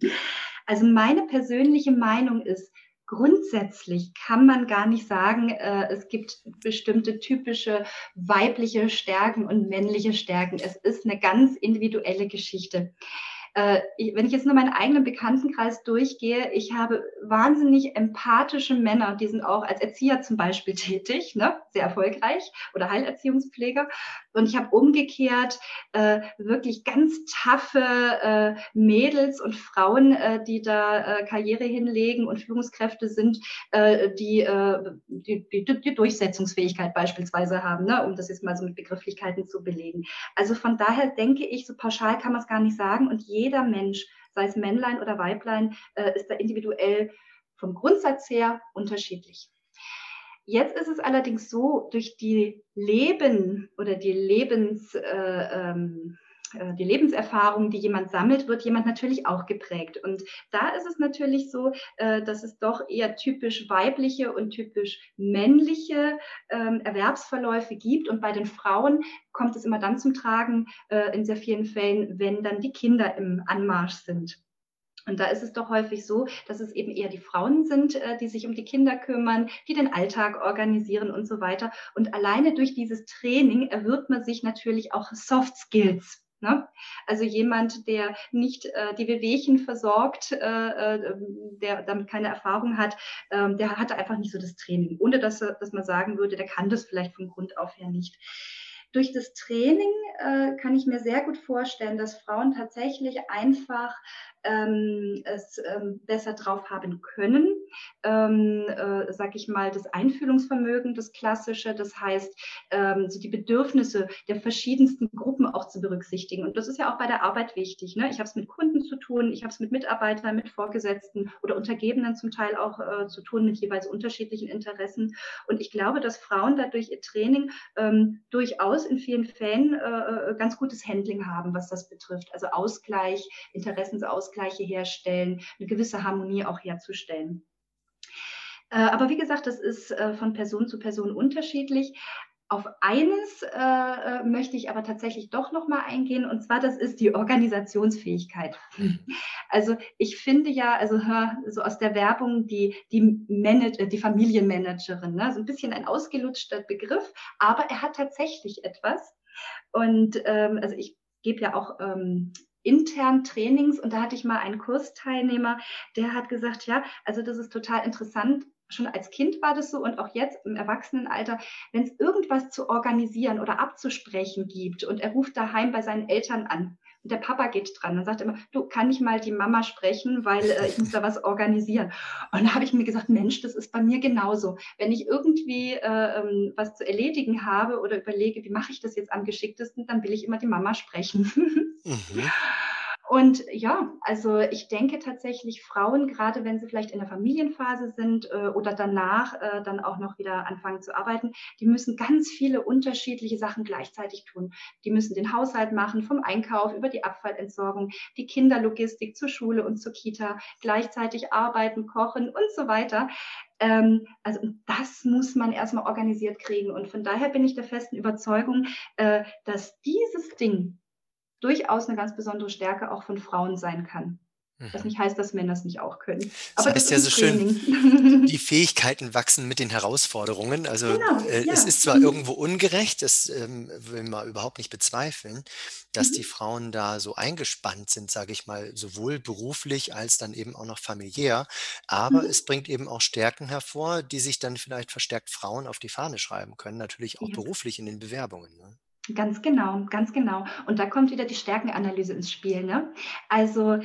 Also, meine persönliche Meinung ist, grundsätzlich kann man gar nicht sagen, äh, es gibt bestimmte typische weibliche Stärken und männliche Stärken. Es ist eine ganz individuelle Geschichte. Äh, wenn ich jetzt nur meinen eigenen Bekanntenkreis durchgehe, ich habe wahnsinnig empathische Männer, die sind auch als Erzieher zum Beispiel tätig, ne? sehr erfolgreich oder Heilerziehungspfleger. Und ich habe umgekehrt äh, wirklich ganz taffe äh, Mädels und Frauen, äh, die da äh, Karriere hinlegen und Führungskräfte sind, äh, die, äh, die, die, die, Durchsetzungsfähigkeit beispielsweise haben, ne? um das jetzt mal so mit Begrifflichkeiten zu belegen. Also von daher denke ich, so pauschal kann man es gar nicht sagen. Und jeder Mensch, sei es Männlein oder Weiblein, äh, ist da individuell vom Grundsatz her unterschiedlich. Jetzt ist es allerdings so, durch die Leben oder die Lebens, äh, ähm, äh, die Lebenserfahrung, die jemand sammelt, wird jemand natürlich auch geprägt. Und da ist es natürlich so, äh, dass es doch eher typisch weibliche und typisch männliche ähm, Erwerbsverläufe gibt. Und bei den Frauen kommt es immer dann zum Tragen, äh, in sehr vielen Fällen, wenn dann die Kinder im Anmarsch sind. Und da ist es doch häufig so, dass es eben eher die Frauen sind, äh, die sich um die Kinder kümmern, die den Alltag organisieren und so weiter. Und alleine durch dieses Training erwirbt man sich natürlich auch Soft Skills. Ne? Also jemand, der nicht äh, die Wehwehchen versorgt, äh, äh, der damit keine Erfahrung hat, äh, der hatte einfach nicht so das Training. Ohne dass, dass man sagen würde, der kann das vielleicht von Grund auf her nicht durch das Training äh, kann ich mir sehr gut vorstellen, dass Frauen tatsächlich einfach ähm, es ähm, besser drauf haben können. Ähm, äh, sag ich mal, das Einfühlungsvermögen, das Klassische, das heißt, ähm, so die Bedürfnisse der verschiedensten Gruppen auch zu berücksichtigen. Und das ist ja auch bei der Arbeit wichtig. Ne? Ich habe es mit Kunden zu tun, ich habe es mit Mitarbeitern, mit Vorgesetzten oder Untergebenen zum Teil auch äh, zu tun, mit jeweils unterschiedlichen Interessen. Und ich glaube, dass Frauen dadurch ihr Training ähm, durchaus in vielen Fällen äh, ganz gutes Handling haben, was das betrifft. Also Ausgleich, Interessensausgleiche herstellen, eine gewisse Harmonie auch herzustellen. Äh, aber wie gesagt, das ist äh, von Person zu Person unterschiedlich. Auf eines äh, möchte ich aber tatsächlich doch noch mal eingehen, und zwar das ist die Organisationsfähigkeit. Also ich finde ja, also so aus der Werbung die, die, Manage, die Familienmanagerin, ne? so ein bisschen ein ausgelutschter Begriff, aber er hat tatsächlich etwas. Und ähm, also ich gebe ja auch ähm, intern Trainings und da hatte ich mal einen Kursteilnehmer, der hat gesagt, ja, also das ist total interessant. Schon als Kind war das so und auch jetzt im Erwachsenenalter, wenn es irgendwas zu organisieren oder abzusprechen gibt und er ruft daheim bei seinen Eltern an der Papa geht dran und sagt immer, du, kann ich mal die Mama sprechen, weil äh, ich muss da was organisieren. Und da habe ich mir gesagt, Mensch, das ist bei mir genauso. Wenn ich irgendwie äh, ähm, was zu erledigen habe oder überlege, wie mache ich das jetzt am geschicktesten, dann will ich immer die Mama sprechen. mhm. Und ja, also ich denke tatsächlich, Frauen, gerade wenn sie vielleicht in der Familienphase sind äh, oder danach äh, dann auch noch wieder anfangen zu arbeiten, die müssen ganz viele unterschiedliche Sachen gleichzeitig tun. Die müssen den Haushalt machen, vom Einkauf über die Abfallentsorgung, die Kinderlogistik zur Schule und zur Kita, gleichzeitig arbeiten, kochen und so weiter. Ähm, also das muss man erstmal organisiert kriegen. Und von daher bin ich der festen Überzeugung, äh, dass dieses Ding, durchaus eine ganz besondere Stärke auch von Frauen sein kann. Was nicht heißt, dass Männer es nicht auch können. Aber das heißt ja so Training. schön, die Fähigkeiten wachsen mit den Herausforderungen. Also genau, äh, ja. es ist zwar mhm. irgendwo ungerecht, das ähm, will man überhaupt nicht bezweifeln, dass mhm. die Frauen da so eingespannt sind, sage ich mal, sowohl beruflich als dann eben auch noch familiär. Aber mhm. es bringt eben auch Stärken hervor, die sich dann vielleicht verstärkt Frauen auf die Fahne schreiben können, natürlich auch ja. beruflich in den Bewerbungen. Ne? Ganz genau, ganz genau. Und da kommt wieder die Stärkenanalyse ins Spiel. Ne? Also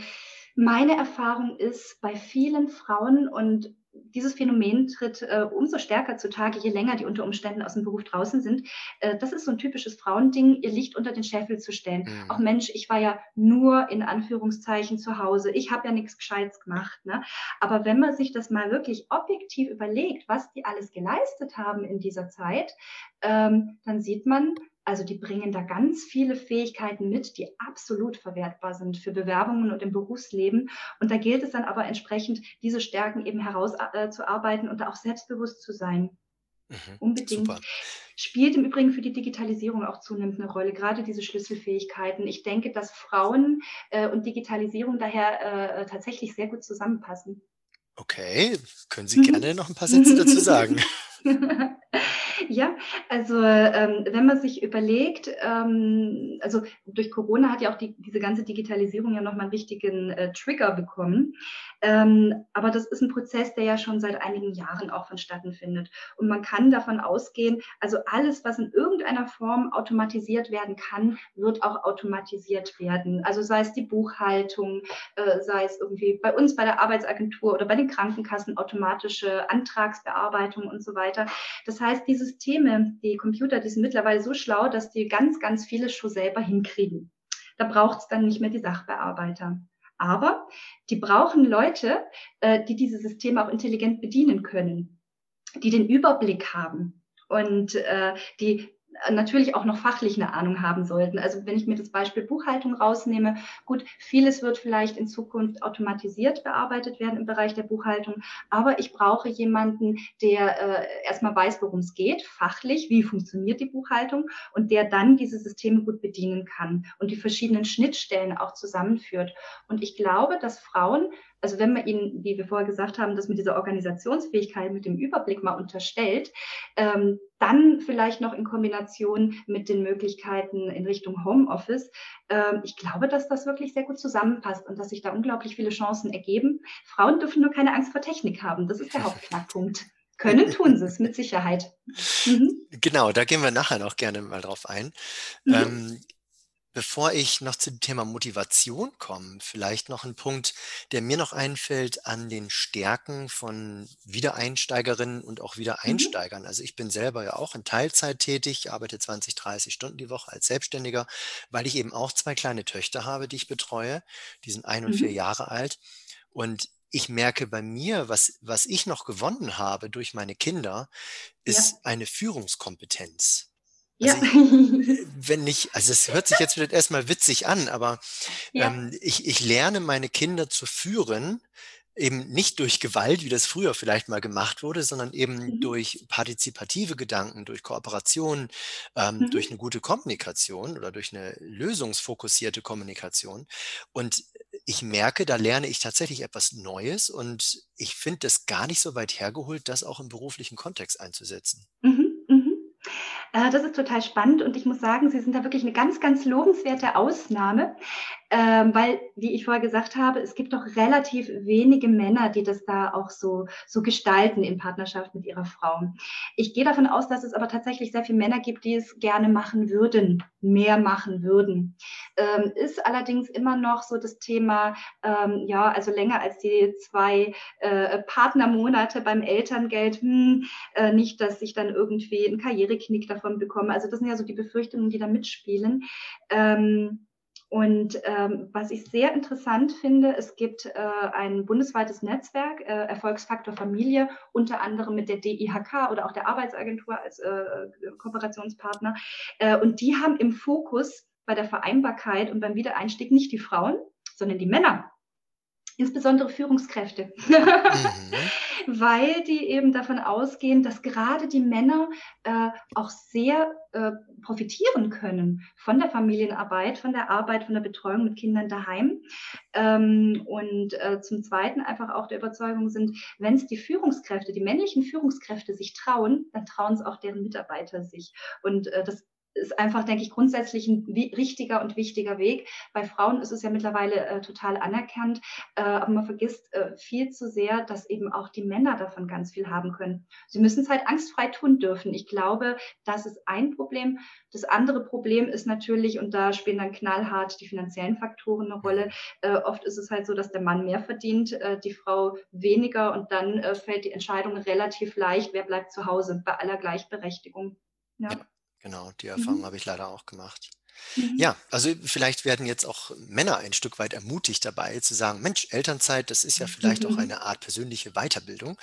meine Erfahrung ist bei vielen Frauen und dieses Phänomen tritt äh, umso stärker zutage, je länger die unter Umständen aus dem Beruf draußen sind. Äh, das ist so ein typisches Frauending, ihr Licht unter den Scheffel zu stellen. Mhm. Auch Mensch, ich war ja nur in Anführungszeichen zu Hause. Ich habe ja nichts Gescheites gemacht. Ne? Aber wenn man sich das mal wirklich objektiv überlegt, was die alles geleistet haben in dieser Zeit, ähm, dann sieht man, also die bringen da ganz viele Fähigkeiten mit, die absolut verwertbar sind für Bewerbungen und im Berufsleben. Und da gilt es dann aber entsprechend, diese Stärken eben herauszuarbeiten äh, und da auch selbstbewusst zu sein. Mhm, Unbedingt. Super. Spielt im Übrigen für die Digitalisierung auch zunehmend eine Rolle, gerade diese Schlüsselfähigkeiten. Ich denke, dass Frauen äh, und Digitalisierung daher äh, tatsächlich sehr gut zusammenpassen. Okay, können Sie gerne noch ein paar Sätze dazu sagen? Ja, also ähm, wenn man sich überlegt, ähm, also durch Corona hat ja auch die, diese ganze Digitalisierung ja nochmal einen wichtigen äh, Trigger bekommen. Ähm, aber das ist ein Prozess, der ja schon seit einigen Jahren auch vonstatten findet. Und man kann davon ausgehen, also alles, was in irgendeiner Form automatisiert werden kann, wird auch automatisiert werden. Also sei es die Buchhaltung, äh, sei es irgendwie bei uns bei der Arbeitsagentur oder bei den Krankenkassen automatische Antragsbearbeitung und so weiter. Das heißt, diese Systeme, die Computer, die sind mittlerweile so schlau, dass die ganz, ganz vieles schon selber hinkriegen. Da braucht es dann nicht mehr die Sachbearbeiter. Aber die brauchen Leute, äh, die diese Systeme auch intelligent bedienen können, die den Überblick haben und äh, die natürlich auch noch fachlich eine Ahnung haben sollten. Also wenn ich mir das Beispiel Buchhaltung rausnehme, gut, vieles wird vielleicht in Zukunft automatisiert bearbeitet werden im Bereich der Buchhaltung, aber ich brauche jemanden, der äh, erstmal weiß, worum es geht, fachlich, wie funktioniert die Buchhaltung und der dann diese Systeme gut bedienen kann und die verschiedenen Schnittstellen auch zusammenführt. Und ich glaube, dass Frauen also wenn man ihnen, wie wir vorher gesagt haben, das mit dieser Organisationsfähigkeit, mit dem Überblick mal unterstellt, ähm, dann vielleicht noch in Kombination mit den Möglichkeiten in Richtung Homeoffice. Ähm, ich glaube, dass das wirklich sehr gut zusammenpasst und dass sich da unglaublich viele Chancen ergeben. Frauen dürfen nur keine Angst vor Technik haben. Das ist der Hauptknackpunkt. Können tun sie es mit Sicherheit. Mhm. Genau, da gehen wir nachher noch gerne mal drauf ein. Mhm. Ähm, Bevor ich noch zum Thema Motivation komme, vielleicht noch ein Punkt, der mir noch einfällt an den Stärken von Wiedereinsteigerinnen und auch Mhm. Wiedereinsteigern. Also ich bin selber ja auch in Teilzeit tätig, arbeite 20, 30 Stunden die Woche als Selbstständiger, weil ich eben auch zwei kleine Töchter habe, die ich betreue. Die sind ein und vier Mhm. Jahre alt. Und ich merke bei mir, was, was ich noch gewonnen habe durch meine Kinder, Ja. ist eine Führungskompetenz. Also ja. ich, wenn ich, also es hört sich jetzt vielleicht erstmal witzig an, aber ja. ähm, ich, ich lerne meine Kinder zu führen, eben nicht durch Gewalt, wie das früher vielleicht mal gemacht wurde, sondern eben mhm. durch partizipative Gedanken, durch Kooperation, ähm, mhm. durch eine gute Kommunikation oder durch eine lösungsfokussierte Kommunikation. Und ich merke, da lerne ich tatsächlich etwas Neues und ich finde das gar nicht so weit hergeholt, das auch im beruflichen Kontext einzusetzen. Mhm. Äh, das ist total spannend und ich muss sagen, Sie sind da wirklich eine ganz, ganz lobenswerte Ausnahme, ähm, weil, wie ich vorher gesagt habe, es gibt doch relativ wenige Männer, die das da auch so, so gestalten in Partnerschaft mit ihrer Frau. Ich gehe davon aus, dass es aber tatsächlich sehr viele Männer gibt, die es gerne machen würden, mehr machen würden. Ähm, ist allerdings immer noch so das Thema, ähm, ja, also länger als die zwei äh, Partnermonate beim Elterngeld, hm, äh, nicht, dass ich dann irgendwie einen Karriereknick davon bekomme. Also das sind ja so die Befürchtungen, die da mitspielen. Ähm, und ähm, was ich sehr interessant finde, es gibt äh, ein bundesweites Netzwerk, äh, Erfolgsfaktor Familie, unter anderem mit der DIHK oder auch der Arbeitsagentur als äh, Kooperationspartner. Äh, und die haben im Fokus bei der Vereinbarkeit und beim Wiedereinstieg nicht die Frauen, sondern die Männer insbesondere Führungskräfte, mhm. weil die eben davon ausgehen, dass gerade die Männer äh, auch sehr äh, profitieren können von der Familienarbeit, von der Arbeit, von der Betreuung mit Kindern daheim. Ähm, und äh, zum Zweiten einfach auch der Überzeugung sind, wenn es die Führungskräfte, die männlichen Führungskräfte sich trauen, dann trauen es auch deren Mitarbeiter sich. Und äh, das ist einfach, denke ich, grundsätzlich ein richtiger und wichtiger Weg. Bei Frauen ist es ja mittlerweile äh, total anerkannt, äh, aber man vergisst äh, viel zu sehr, dass eben auch die Männer davon ganz viel haben können. Sie müssen es halt angstfrei tun dürfen. Ich glaube, das ist ein Problem. Das andere Problem ist natürlich, und da spielen dann knallhart die finanziellen Faktoren eine Rolle. Äh, oft ist es halt so, dass der Mann mehr verdient, äh, die Frau weniger und dann äh, fällt die Entscheidung relativ leicht, wer bleibt zu Hause bei aller Gleichberechtigung. Ja. Genau, die Erfahrung mhm. habe ich leider auch gemacht. Mhm. Ja, also vielleicht werden jetzt auch Männer ein Stück weit ermutigt dabei zu sagen, Mensch, Elternzeit, das ist ja vielleicht auch mhm. eine Art persönliche Weiterbildung,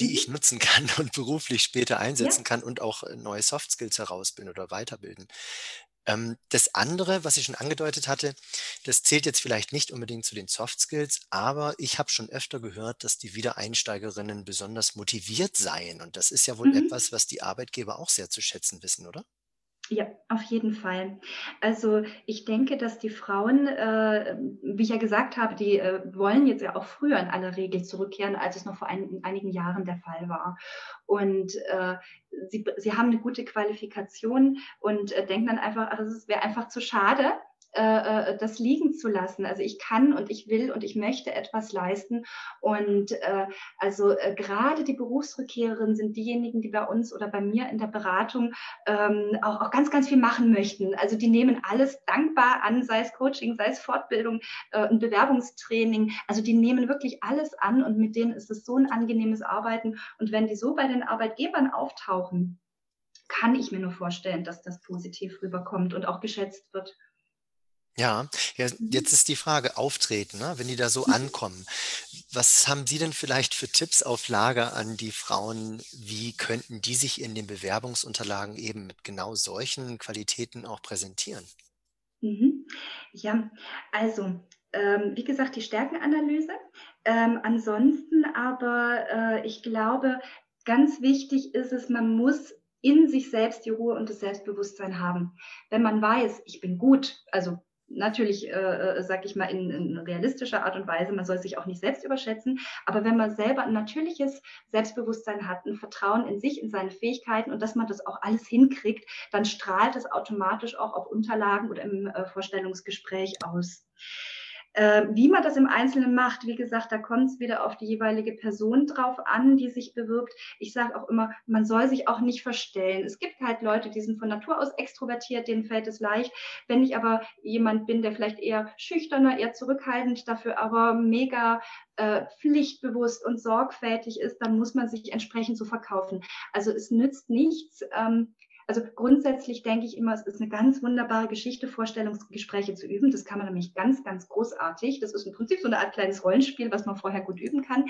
die ich mhm. nutzen kann und beruflich später einsetzen ja. kann und auch neue Soft Skills herausbilden oder weiterbilden. Ähm, das andere, was ich schon angedeutet hatte, das zählt jetzt vielleicht nicht unbedingt zu den Soft Skills, aber ich habe schon öfter gehört, dass die Wiedereinsteigerinnen besonders motiviert seien. Und das ist ja wohl Mhm. etwas, was die Arbeitgeber auch sehr zu schätzen wissen, oder? Ja, auf jeden Fall. Also ich denke, dass die Frauen, äh, wie ich ja gesagt habe, die äh, wollen jetzt ja auch früher in aller Regel zurückkehren, als es noch vor ein, einigen Jahren der Fall war. Und äh, sie, sie haben eine gute Qualifikation und äh, denken dann einfach, ach, es wäre einfach zu schade, äh, äh, das liegen zu lassen. Also ich kann und ich will und ich möchte etwas leisten. Und äh, also äh, gerade die Berufsrückkehrerinnen sind diejenigen, die bei uns oder bei mir in der Beratung ähm, auch, auch ganz, ganz viel machen möchten. Also die nehmen alles dankbar an, sei es Coaching, sei es Fortbildung, äh, ein Bewerbungstraining. Also die nehmen wirklich alles an und mit denen ist es so ein angenehmes Arbeiten. Und wenn die so bei den Arbeitgebern auftauchen, kann ich mir nur vorstellen, dass das positiv rüberkommt und auch geschätzt wird. Ja, ja, Mhm. jetzt ist die Frage, Auftreten, ne? Wenn die da so Mhm. ankommen. Was haben Sie denn vielleicht für Tipps auf Lager an die Frauen? Wie könnten die sich in den Bewerbungsunterlagen eben mit genau solchen Qualitäten auch präsentieren? Mhm. Ja, also, ähm, wie gesagt, die Stärkenanalyse. Ähm, ansonsten aber, äh, ich glaube, ganz wichtig ist es, man muss in sich selbst die Ruhe und das Selbstbewusstsein haben. Wenn man weiß, ich bin gut, also natürlich, äh, äh sag ich mal, in, in, realistischer Art und Weise. Man soll sich auch nicht selbst überschätzen. Aber wenn man selber ein natürliches Selbstbewusstsein hat, ein Vertrauen in sich, in seine Fähigkeiten und dass man das auch alles hinkriegt, dann strahlt es automatisch auch auf Unterlagen oder im äh, Vorstellungsgespräch aus. Äh, wie man das im Einzelnen macht, wie gesagt, da kommt es wieder auf die jeweilige Person drauf an, die sich bewirbt. Ich sage auch immer, man soll sich auch nicht verstellen. Es gibt halt Leute, die sind von Natur aus extrovertiert, denen fällt es leicht. Wenn ich aber jemand bin, der vielleicht eher schüchterner, eher zurückhaltend, dafür aber mega äh, pflichtbewusst und sorgfältig ist, dann muss man sich entsprechend so verkaufen. Also es nützt nichts, ähm, also grundsätzlich denke ich immer, es ist eine ganz wunderbare Geschichte, Vorstellungsgespräche zu üben. Das kann man nämlich ganz, ganz großartig. Das ist im Prinzip so eine Art kleines Rollenspiel, was man vorher gut üben kann.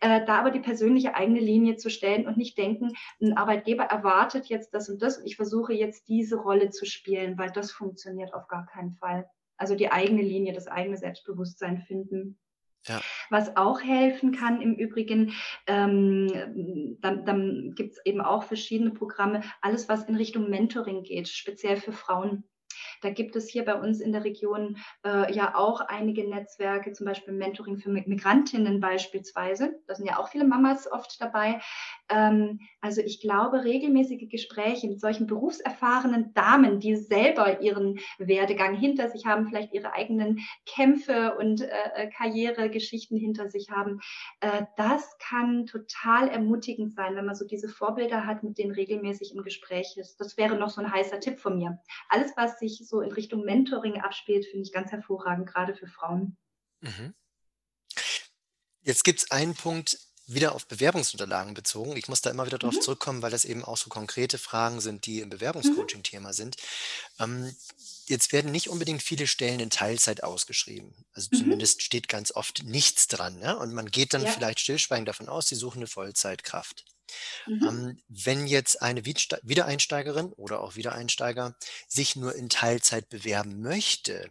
Äh, da aber die persönliche eigene Linie zu stellen und nicht denken, ein Arbeitgeber erwartet jetzt das und das und ich versuche jetzt diese Rolle zu spielen, weil das funktioniert auf gar keinen Fall. Also die eigene Linie, das eigene Selbstbewusstsein finden. Ja. Was auch helfen kann im Übrigen, ähm, dann, dann gibt es eben auch verschiedene Programme, alles was in Richtung Mentoring geht, speziell für Frauen. Da gibt es hier bei uns in der Region äh, ja auch einige Netzwerke, zum Beispiel Mentoring für Migrantinnen beispielsweise. Da sind ja auch viele Mamas oft dabei. Ähm, also ich glaube, regelmäßige Gespräche mit solchen berufserfahrenen Damen, die selber ihren Werdegang hinter sich haben, vielleicht ihre eigenen Kämpfe und äh, äh Karrieregeschichten hinter sich haben, äh, das kann total ermutigend sein, wenn man so diese Vorbilder hat, mit denen regelmäßig im Gespräch ist. Das wäre noch so ein heißer Tipp von mir. Alles, was sich so in Richtung Mentoring abspielt, finde ich ganz hervorragend, gerade für Frauen. Mhm. Jetzt gibt es einen Punkt, wieder auf Bewerbungsunterlagen bezogen. Ich muss da immer wieder darauf mhm. zurückkommen, weil das eben auch so konkrete Fragen sind, die im mhm. Bewerbungscoaching Thema sind. Ähm, jetzt werden nicht unbedingt viele Stellen in Teilzeit ausgeschrieben. Also mhm. zumindest steht ganz oft nichts dran. Ne? Und man geht dann ja. vielleicht stillschweigend davon aus, sie suchen eine Vollzeitkraft. Mhm. Ähm, wenn jetzt eine Wiedereinsteigerin oder auch Wiedereinsteiger sich nur in Teilzeit bewerben möchte,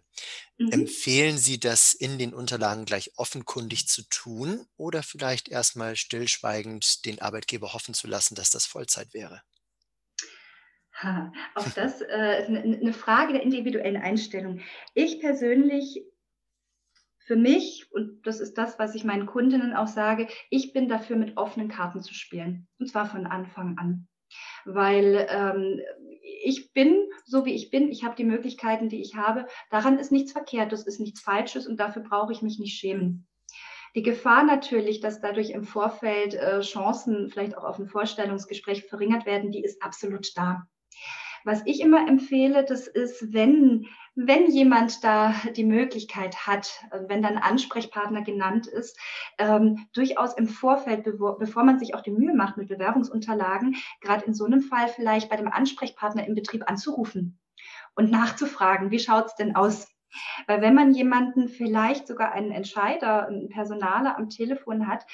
mhm. empfehlen Sie das in den Unterlagen gleich offenkundig zu tun oder vielleicht erstmal stillschweigend den Arbeitgeber hoffen zu lassen, dass das Vollzeit wäre? Ha, auch das äh, ist eine Frage der individuellen Einstellung. Ich persönlich für mich, und das ist das, was ich meinen Kundinnen auch sage, ich bin dafür, mit offenen Karten zu spielen. Und zwar von Anfang an. Weil ähm, ich bin so, wie ich bin. Ich habe die Möglichkeiten, die ich habe. Daran ist nichts verkehrt, das ist nichts Falsches und dafür brauche ich mich nicht schämen. Die Gefahr natürlich, dass dadurch im Vorfeld äh, Chancen vielleicht auch auf ein Vorstellungsgespräch verringert werden, die ist absolut da. Was ich immer empfehle, das ist, wenn, wenn jemand da die Möglichkeit hat, also wenn dann Ansprechpartner genannt ist, ähm, durchaus im Vorfeld, bevor, bevor man sich auch die Mühe macht mit Bewerbungsunterlagen, gerade in so einem Fall vielleicht bei dem Ansprechpartner im Betrieb anzurufen und nachzufragen, wie schaut es denn aus? Weil wenn man jemanden, vielleicht sogar einen Entscheider, einen Personaler am Telefon hat,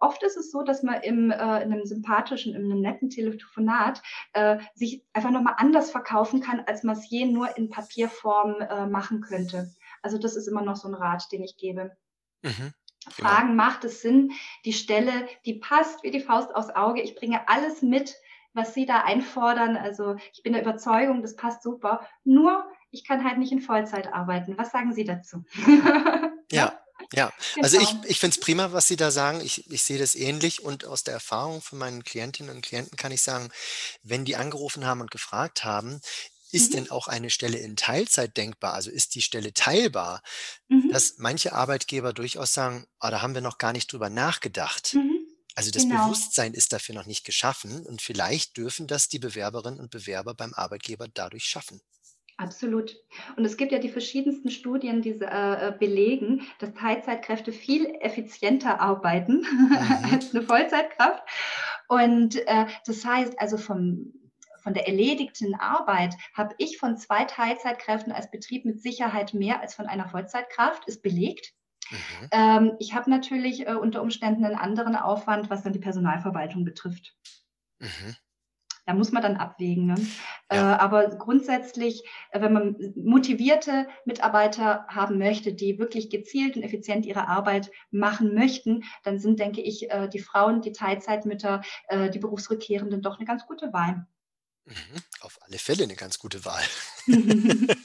oft ist es so, dass man im, äh, in einem sympathischen, in einem netten Telefonat äh, sich einfach nochmal anders verkaufen kann, als man es je nur in Papierform äh, machen könnte. Also das ist immer noch so ein Rat, den ich gebe. Mhm. Fragen, genau. macht es Sinn? Die Stelle, die passt wie die Faust aufs Auge. Ich bringe alles mit, was Sie da einfordern. Also ich bin der Überzeugung, das passt super. Nur, ich kann halt nicht in Vollzeit arbeiten. Was sagen Sie dazu? ja. Ja, also ich, genau. ich finde es prima, was Sie da sagen. Ich, ich sehe das ähnlich und aus der Erfahrung von meinen Klientinnen und Klienten kann ich sagen, wenn die angerufen haben und gefragt haben, ist mhm. denn auch eine Stelle in Teilzeit denkbar? Also ist die Stelle teilbar? Mhm. Dass manche Arbeitgeber durchaus sagen, oh, da haben wir noch gar nicht drüber nachgedacht. Mhm. Also das genau. Bewusstsein ist dafür noch nicht geschaffen und vielleicht dürfen das die Bewerberinnen und Bewerber beim Arbeitgeber dadurch schaffen. Absolut. Und es gibt ja die verschiedensten Studien, die äh, äh, belegen, dass Teilzeitkräfte viel effizienter arbeiten mhm. als eine Vollzeitkraft. Und äh, das heißt also vom von der erledigten Arbeit habe ich von zwei Teilzeitkräften als Betrieb mit Sicherheit mehr als von einer Vollzeitkraft, ist belegt. Mhm. Ähm, ich habe natürlich äh, unter Umständen einen anderen Aufwand, was dann die Personalverwaltung betrifft. Mhm. Da muss man dann abwägen. Ne? Ja. Äh, aber grundsätzlich, äh, wenn man motivierte Mitarbeiter haben möchte, die wirklich gezielt und effizient ihre Arbeit machen möchten, dann sind, denke ich, äh, die Frauen, die Teilzeitmütter, äh, die Berufsrückkehrenden doch eine ganz gute Wahl. Mhm, auf alle Fälle eine ganz gute Wahl.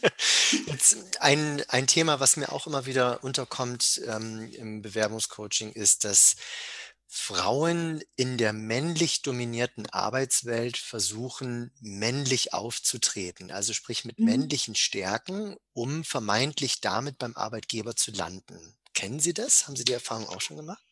Jetzt ein, ein Thema, was mir auch immer wieder unterkommt ähm, im Bewerbungscoaching, ist, dass Frauen in der männlich dominierten Arbeitswelt versuchen, männlich aufzutreten, also sprich mit Mhm. männlichen Stärken, um vermeintlich damit beim Arbeitgeber zu landen. Kennen Sie das? Haben Sie die Erfahrung auch schon gemacht?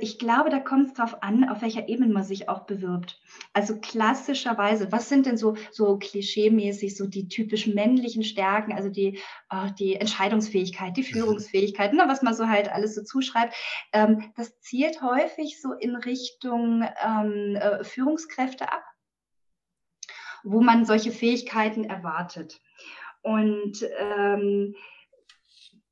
Ich glaube, da kommt es darauf an, auf welcher Ebene man sich auch bewirbt. Also klassischerweise, was sind denn so, so klischeemäßig so die typisch männlichen Stärken, also die, äh, die Entscheidungsfähigkeit, die mhm. Führungsfähigkeit, ne, was man so halt alles so zuschreibt. Ähm, das zielt häufig so in Richtung ähm, äh, Führungskräfte ab, wo man solche Fähigkeiten erwartet. Und ähm,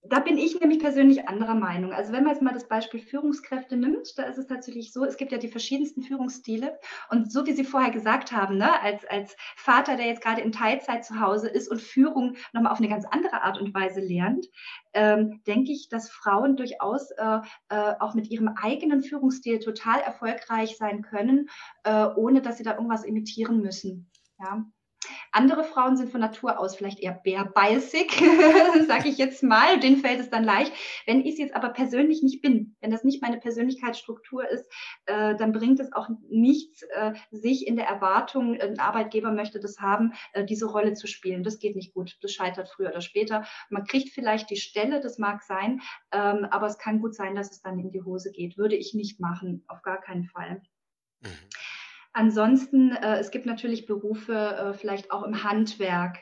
da bin ich nämlich persönlich anderer Meinung. Also wenn man jetzt mal das Beispiel Führungskräfte nimmt, da ist es tatsächlich so, es gibt ja die verschiedensten Führungsstile. Und so wie Sie vorher gesagt haben, ne, als, als Vater, der jetzt gerade in Teilzeit zu Hause ist und Führung nochmal auf eine ganz andere Art und Weise lernt, ähm, denke ich, dass Frauen durchaus äh, äh, auch mit ihrem eigenen Führungsstil total erfolgreich sein können, äh, ohne dass sie da irgendwas imitieren müssen. Ja. Andere Frauen sind von Natur aus vielleicht eher bärbeißig, sage ich jetzt mal. Denen fällt es dann leicht. Wenn ich es jetzt aber persönlich nicht bin, wenn das nicht meine Persönlichkeitsstruktur ist, äh, dann bringt es auch nichts, äh, sich in der Erwartung, ein Arbeitgeber möchte das haben, äh, diese Rolle zu spielen. Das geht nicht gut. Das scheitert früher oder später. Man kriegt vielleicht die Stelle, das mag sein, ähm, aber es kann gut sein, dass es dann in die Hose geht. Würde ich nicht machen, auf gar keinen Fall. Mhm. Ansonsten, äh, es gibt natürlich Berufe, äh, vielleicht auch im Handwerk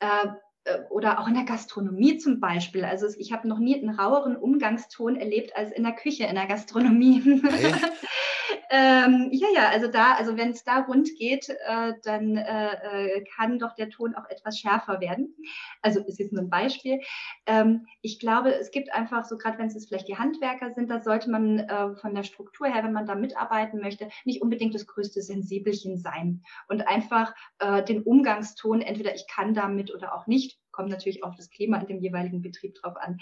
äh, äh, oder auch in der Gastronomie zum Beispiel. Also ich habe noch nie einen raueren Umgangston erlebt als in der Küche in der Gastronomie. Hey. Ähm, ja, ja, also da, also wenn es da rund geht, äh, dann äh, äh, kann doch der Ton auch etwas schärfer werden. Also ist jetzt nur ein Beispiel. Ähm, ich glaube, es gibt einfach so, gerade wenn es vielleicht die Handwerker sind, da sollte man äh, von der Struktur her, wenn man da mitarbeiten möchte, nicht unbedingt das größte Sensibelchen sein und einfach äh, den Umgangston, entweder ich kann damit oder auch nicht, kommt natürlich auf das Klima in dem jeweiligen Betrieb drauf an.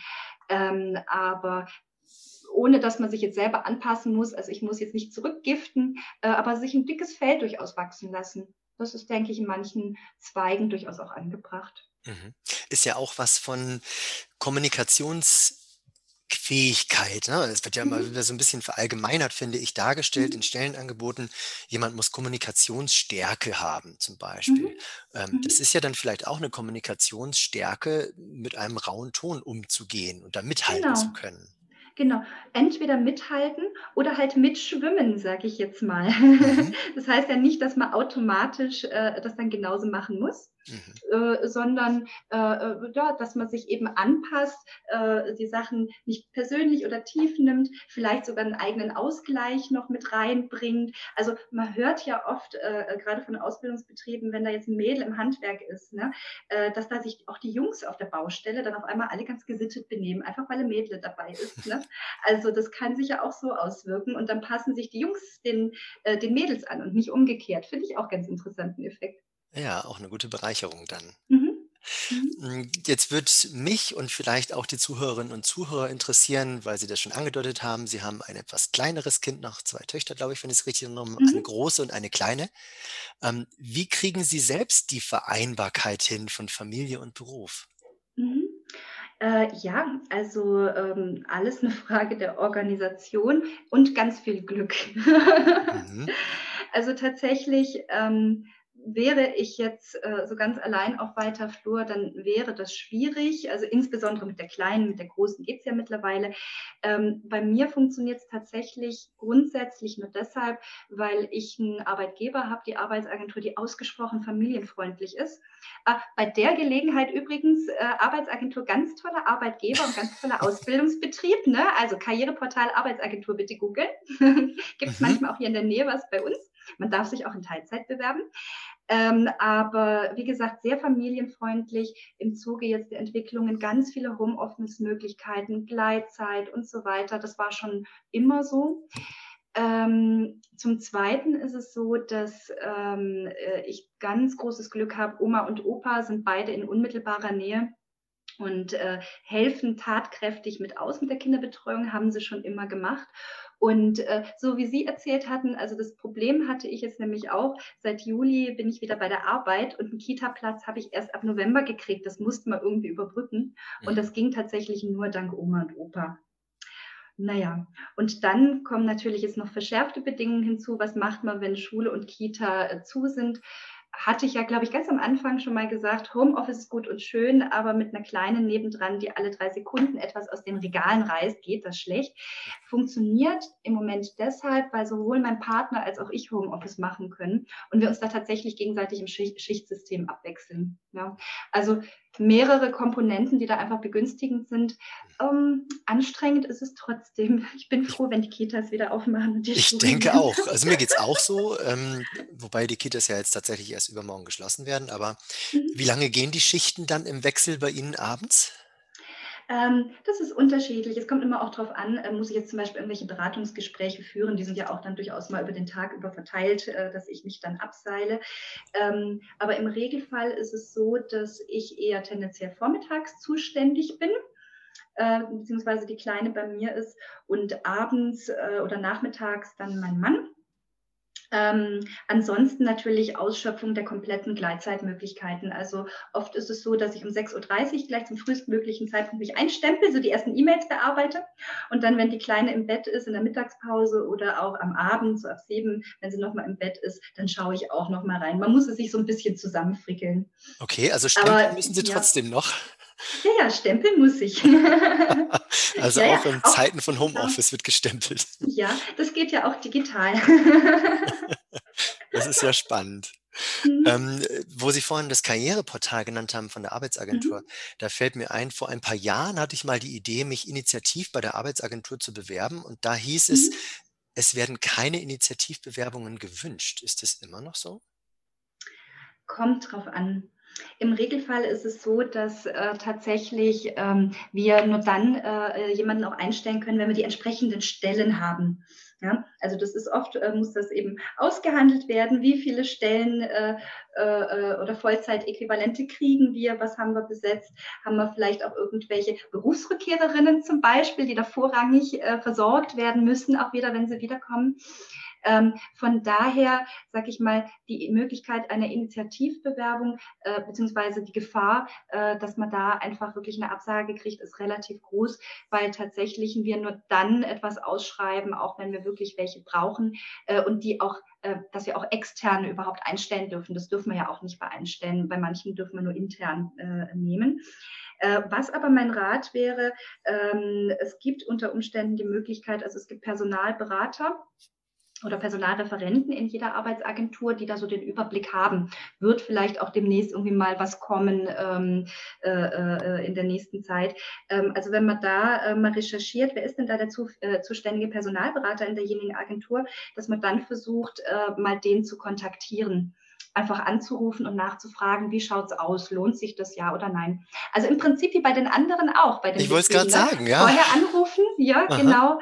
Ähm, aber ohne dass man sich jetzt selber anpassen muss. Also ich muss jetzt nicht zurückgiften, äh, aber sich ein dickes Fell durchaus wachsen lassen. Das ist, denke ich, in manchen Zweigen durchaus auch angebracht. Mhm. Ist ja auch was von Kommunikations Fähigkeit. Ne? Es wird ja immer Mhm. wieder so ein bisschen verallgemeinert, finde ich, dargestellt in Mhm. Stellenangeboten. Jemand muss Kommunikationsstärke haben, zum Mhm. Beispiel. Ähm, das Mhm. ist ja dann vielleicht auch eine Kommunikationsstärke, mit einem rauen Ton umzugehen und da mithalten zu Genau. können. Genau, entweder mithalten oder halt mitschwimmen, sage ich jetzt mal. Mhm, Das heißt ja nicht, dass man automatisch, äh, das dann genauso machen muss, mhm, äh, sondern, äh, äh, ja, dass man sich eben anpasst, äh, die Sachen nicht persönlich oder tief nimmt, vielleicht sogar einen eigenen Ausgleich noch mit reinbringt. Also, man hört ja oft, äh, grade von Ausbildungsbetrieben, wenn da jetzt ein Mädel im Handwerk ist, ne, dass da sich auch die Jungs auf der Baustelle dann auf einmal alle ganz gesittet benehmen, einfach weil 'n Mädle dabei ist, ne? Also, das kann sich ja auch so auswirken und dann passen sich die Jungs den äh, den Mädels an und nicht umgekehrt. Finde ich auch ganz interessanten Effekt. Ja, auch eine gute Bereicherung dann. Mhm. Mhm. Hm, jetzt wird mich und vielleicht auch die Zuhörerinnen und Zuhörer interessieren, weil Sie das schon angedeutet haben. Sie haben ein etwas kleineres Kind noch, 2 Töchter, glaube ich, wenn ich es richtig genommen eine Mhm. große und eine kleine. Ähm, wie kriegen Sie selbst die Vereinbarkeit hin von Familie und Beruf? Äh, ja, also, ähm, alles eine Frage der Organisation und ganz viel Glück. Mhm, Also, tatsächlich, ähm, wäre ich jetzt, äh, so ganz allein auf weiter Flur, dann wäre das schwierig. Also, insbesondere mit der Kleinen, mit der Großen geht's ja mittlerweile. Ähm, bei mir funktioniert es tatsächlich grundsätzlich nur deshalb, weil ich einen Arbeitgeber habe, die Arbeitsagentur, die ausgesprochen familienfreundlich ist. Ah, bei der Gelegenheit übrigens, äh, Arbeitsagentur, ganz toller Arbeitgeber und ganz toller Ausbildungsbetrieb, ne? Also Karriereportal Arbeitsagentur bitte googeln. Gibt's mhm, manchmal auch hier in der Nähe was bei uns. Man darf sich auch in Teilzeit bewerben. Ähm, aber wie gesagt, sehr familienfreundlich. Im Zuge jetzt der Entwicklungen ganz viele Homeoffice-Möglichkeiten, Gleitzeit und so weiter. Das war schon immer so. Ähm, zum Zweiten ist es so, dass ähm, äh, ich ganz großes Glück habe. Oma und Opa sind beide in unmittelbarer Nähe und äh, helfen tatkräftig mit aus mit der Kinderbetreuung, haben sie schon immer gemacht. Und äh, so wie Sie erzählt hatten, also das Problem hatte ich jetzt nämlich auch. Seit Juli bin ich wieder bei der Arbeit und einen Kita-Platz habe ich erst ab November gekriegt. Das musste man irgendwie überbrücken. Und mhm. das ging tatsächlich nur dank Oma und Opa. Naja, und dann kommen natürlich jetzt noch verschärfte Bedingungen hinzu. Was macht man, wenn Schule und Kita äh, zu sind? Hatte ich ja, glaube ich, ganz am Anfang schon mal gesagt, Homeoffice ist gut und schön, aber mit einer Kleinen nebendran, die alle drei Sekunden etwas aus den Regalen reißt, geht das schlecht. Funktioniert im Moment deshalb, weil sowohl mein Partner als auch ich Homeoffice machen können und wir uns da tatsächlich gegenseitig im Schicht Schichtsystem abwechseln. Ja. Also mehrere Komponenten, die da einfach begünstigend sind. Ähm, anstrengend ist es trotzdem. Ich bin froh, wenn die Kitas wieder aufmachen und die ich Schulen. denke auch. Also, mir geht's auch so, ähm, wobei die Kitas ja jetzt tatsächlich erst übermorgen geschlossen werden. Aber Mhm. wie lange gehen die Schichten dann im Wechsel bei Ihnen abends? Ähm, das ist unterschiedlich. Es kommt immer auch drauf an, äh, muss ich jetzt zum Beispiel irgendwelche Beratungsgespräche führen? Die sind ja auch dann durchaus mal über den Tag über verteilt, äh, dass ich mich dann abseile. Ähm, aber im Regelfall ist es so, dass ich eher tendenziell vormittags zuständig bin, äh, beziehungsweise die Kleine bei mir ist und abends äh, oder nachmittags dann mein Mann. Ähm, ansonsten natürlich Ausschöpfung der kompletten Gleitzeitmöglichkeiten. Also oft ist es so, dass ich um 6.30 Uhr gleich zum frühestmöglichen Zeitpunkt mich einstempel, so die ersten E-Mails bearbeite. Und dann, wenn die Kleine im Bett ist, in der Mittagspause oder auch am Abend, so ab sieben, wenn sie nochmal im Bett ist, dann schaue ich auch nochmal rein. Man muss es sich so ein bisschen zusammenfrickeln. Okay, also stempeln Aber müssen Sie ja, trotzdem noch? Ja, ja, stempeln muss ich. Also, ja, auch in auch, Zeiten von Homeoffice wird gestempelt. ja, das geht ja auch digital. Das ist ja spannend. Mhm. Ähm, äh, wo Sie vorhin das Karriereportal genannt haben von der Arbeitsagentur, Mhm. da fällt mir ein, vor ein paar Jahren hatte ich mal die Idee, mich initiativ bei der Arbeitsagentur zu bewerben und da hieß es, Mhm. es werden keine Initiativbewerbungen gewünscht. Ist das immer noch so? Kommt drauf an. Im Regelfall ist es so, dass äh, tatsächlich ähm, wir nur dann äh, jemanden auch einstellen können, wenn wir die entsprechenden Stellen haben. Ja, also das ist oft, äh, muss das eben ausgehandelt werden, wie viele Stellen äh, äh, oder Vollzeitäquivalente kriegen wir, was haben wir besetzt, haben wir vielleicht auch irgendwelche Berufsrückkehrerinnen zum Beispiel, die da vorrangig äh, versorgt werden müssen, auch wieder, wenn sie wiederkommen. Ähm, von daher, sage ich mal, die Möglichkeit einer Initiativbewerbung äh, beziehungsweise die Gefahr, äh, dass man da einfach wirklich eine Absage kriegt, ist relativ groß, weil tatsächlich wir nur dann etwas ausschreiben, auch wenn wir wirklich welche brauchen äh, und die auch äh, dass wir auch externe überhaupt einstellen dürfen. Das dürfen wir ja auch nicht bei einstellen. Bei manchen dürfen wir nur intern äh, nehmen. Äh, was aber mein Rat wäre, ähm, es gibt unter Umständen die Möglichkeit, also es gibt Personalberater, oder Personalreferenten in jeder Arbeitsagentur, die da so den Überblick haben. Wird vielleicht auch demnächst irgendwie mal was kommen ähm, äh, äh, in der nächsten Zeit. Ähm, also wenn man da äh, mal recherchiert, wer ist denn da der zu, äh, zuständige Personalberater in derjenigen Agentur, dass man dann versucht, äh, mal den zu kontaktieren einfach anzurufen und nachzufragen, wie schaut es aus, lohnt sich das ja oder nein. Also im Prinzip wie bei den anderen auch. Bei den ich wollte es gerade sagen, ja. Vorher anrufen, ja, Aha. genau.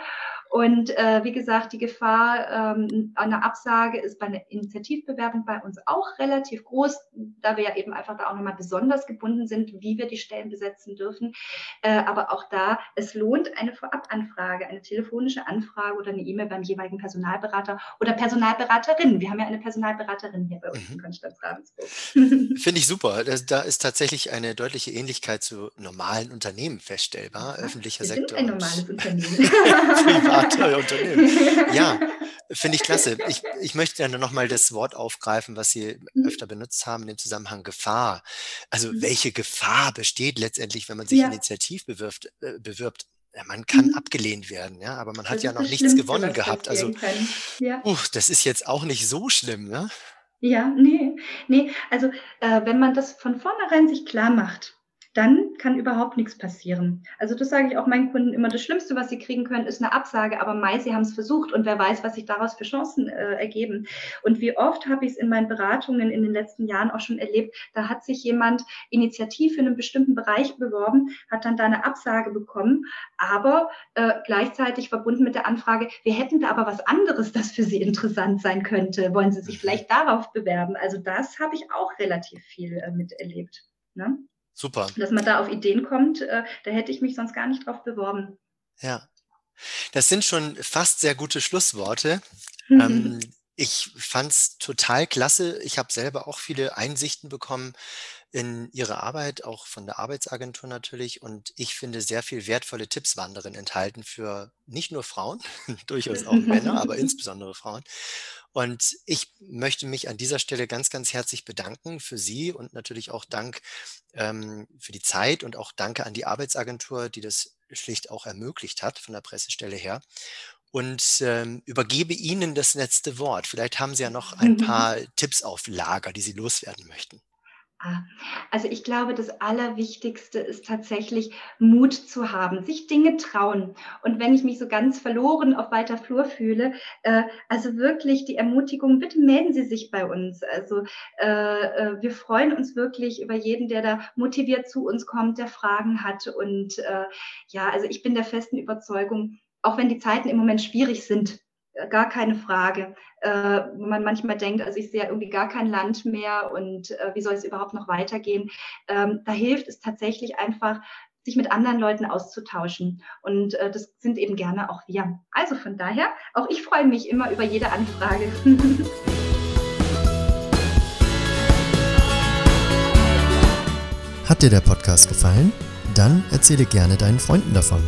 Und äh, wie gesagt, die Gefahr ähm, einer Absage ist bei einer Initiativbewerbung bei uns auch relativ groß, da wir ja eben einfach da auch nochmal besonders gebunden sind, wie wir die Stellen besetzen dürfen. Äh, aber auch da, es lohnt eine Vorabanfrage, eine telefonische Anfrage oder eine E-Mail beim jeweiligen Personalberater oder Personalberaterin. Wir haben ja eine Personalberaterin hier bei uns mhm. in Konstanz-Ravensburg. Finde ich super. Da ist tatsächlich eine deutliche Ähnlichkeit zu normalen Unternehmen feststellbar. Öffentlicher wir Sektor. Sind ein normales Unternehmen. Tolle Unternehmen. Ja, finde ich klasse. Ich, ich möchte dann nochmal das Wort aufgreifen, was Sie mhm. öfter benutzt haben, in dem Zusammenhang Gefahr. Also mhm. welche Gefahr besteht letztendlich, wenn man sich ja. initiativ bewirft, äh, bewirbt? Ja, man kann mhm. abgelehnt werden, ja, aber man hat das ja noch nichts gewonnen gehabt. Also, ja. uh, das ist jetzt auch nicht so schlimm, ne? Ja, nee, nee. Also, äh, wenn man das von vornherein sich klar macht, dann kann überhaupt nichts passieren. Also das sage ich auch meinen Kunden immer, das Schlimmste, was sie kriegen können, ist eine Absage, aber Mai, sie haben es versucht und wer weiß, was sich daraus für Chancen äh, ergeben. Und wie oft habe ich es in meinen Beratungen in den letzten Jahren auch schon erlebt, da hat sich jemand initiativ in einem bestimmten Bereich beworben, hat dann da eine Absage bekommen, aber äh, gleichzeitig verbunden mit der Anfrage, wir hätten da aber was anderes, das für Sie interessant sein könnte. Wollen Sie sich vielleicht darauf bewerben? Also das habe ich auch relativ viel äh, miterlebt. Ne? Super. Dass man da auf Ideen kommt, äh, da hätte ich mich sonst gar nicht drauf beworben. Ja. Das sind schon fast sehr gute Schlussworte. ähm, ich fand es total klasse. Ich habe selber auch viele Einsichten bekommen in Ihre Arbeit, auch von der Arbeitsagentur natürlich. Und ich finde sehr viel wertvolle Tipps waren darin enthalten für nicht nur Frauen, durchaus auch Männer, aber insbesondere Frauen. Und ich möchte mich an dieser Stelle ganz, ganz herzlich bedanken für Sie und natürlich auch Dank ähm, für die Zeit und auch danke an die Arbeitsagentur, die das schlicht auch ermöglicht hat von der Pressestelle her. Und ähm, übergebe Ihnen das letzte Wort. Vielleicht haben Sie ja noch ein paar Tipps auf Lager, die Sie loswerden möchten. Also ich glaube, das Allerwichtigste ist tatsächlich Mut zu haben, sich Dinge trauen. Und wenn ich mich so ganz verloren auf weiter Flur fühle, äh, also wirklich die Ermutigung, bitte melden Sie sich bei uns. Also äh, äh, wir freuen uns wirklich über jeden, der da motiviert zu uns kommt, der Fragen hat. Und äh, ja, also ich bin der festen Überzeugung, auch wenn die Zeiten im Moment schwierig sind, gar keine Frage. Äh, wo man manchmal denkt, also ich sehe irgendwie gar kein Land mehr und äh, wie soll es überhaupt noch weitergehen? Ähm, da hilft es tatsächlich einfach, sich mit anderen Leuten auszutauschen. Und äh, das sind eben gerne auch wir. Also von daher, auch ich freue mich immer über jede Anfrage. Hat dir der Podcast gefallen? Dann erzähle gerne deinen Freunden davon.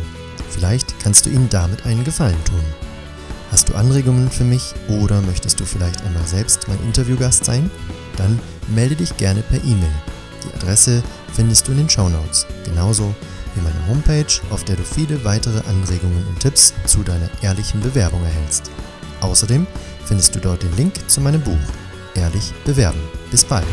Vielleicht kannst du ihnen damit einen Gefallen tun. Hast du Anregungen für mich oder möchtest du vielleicht einmal selbst mein Interviewgast sein? Dann melde dich gerne per E-Mail. Die Adresse findest du in den Show Notes, genauso wie meine Homepage, auf der du viele weitere Anregungen und Tipps zu deiner ehrlichen Bewerbung erhältst. Außerdem findest du dort den Link zu meinem Buch Ehrlich bewerben. Bis bald.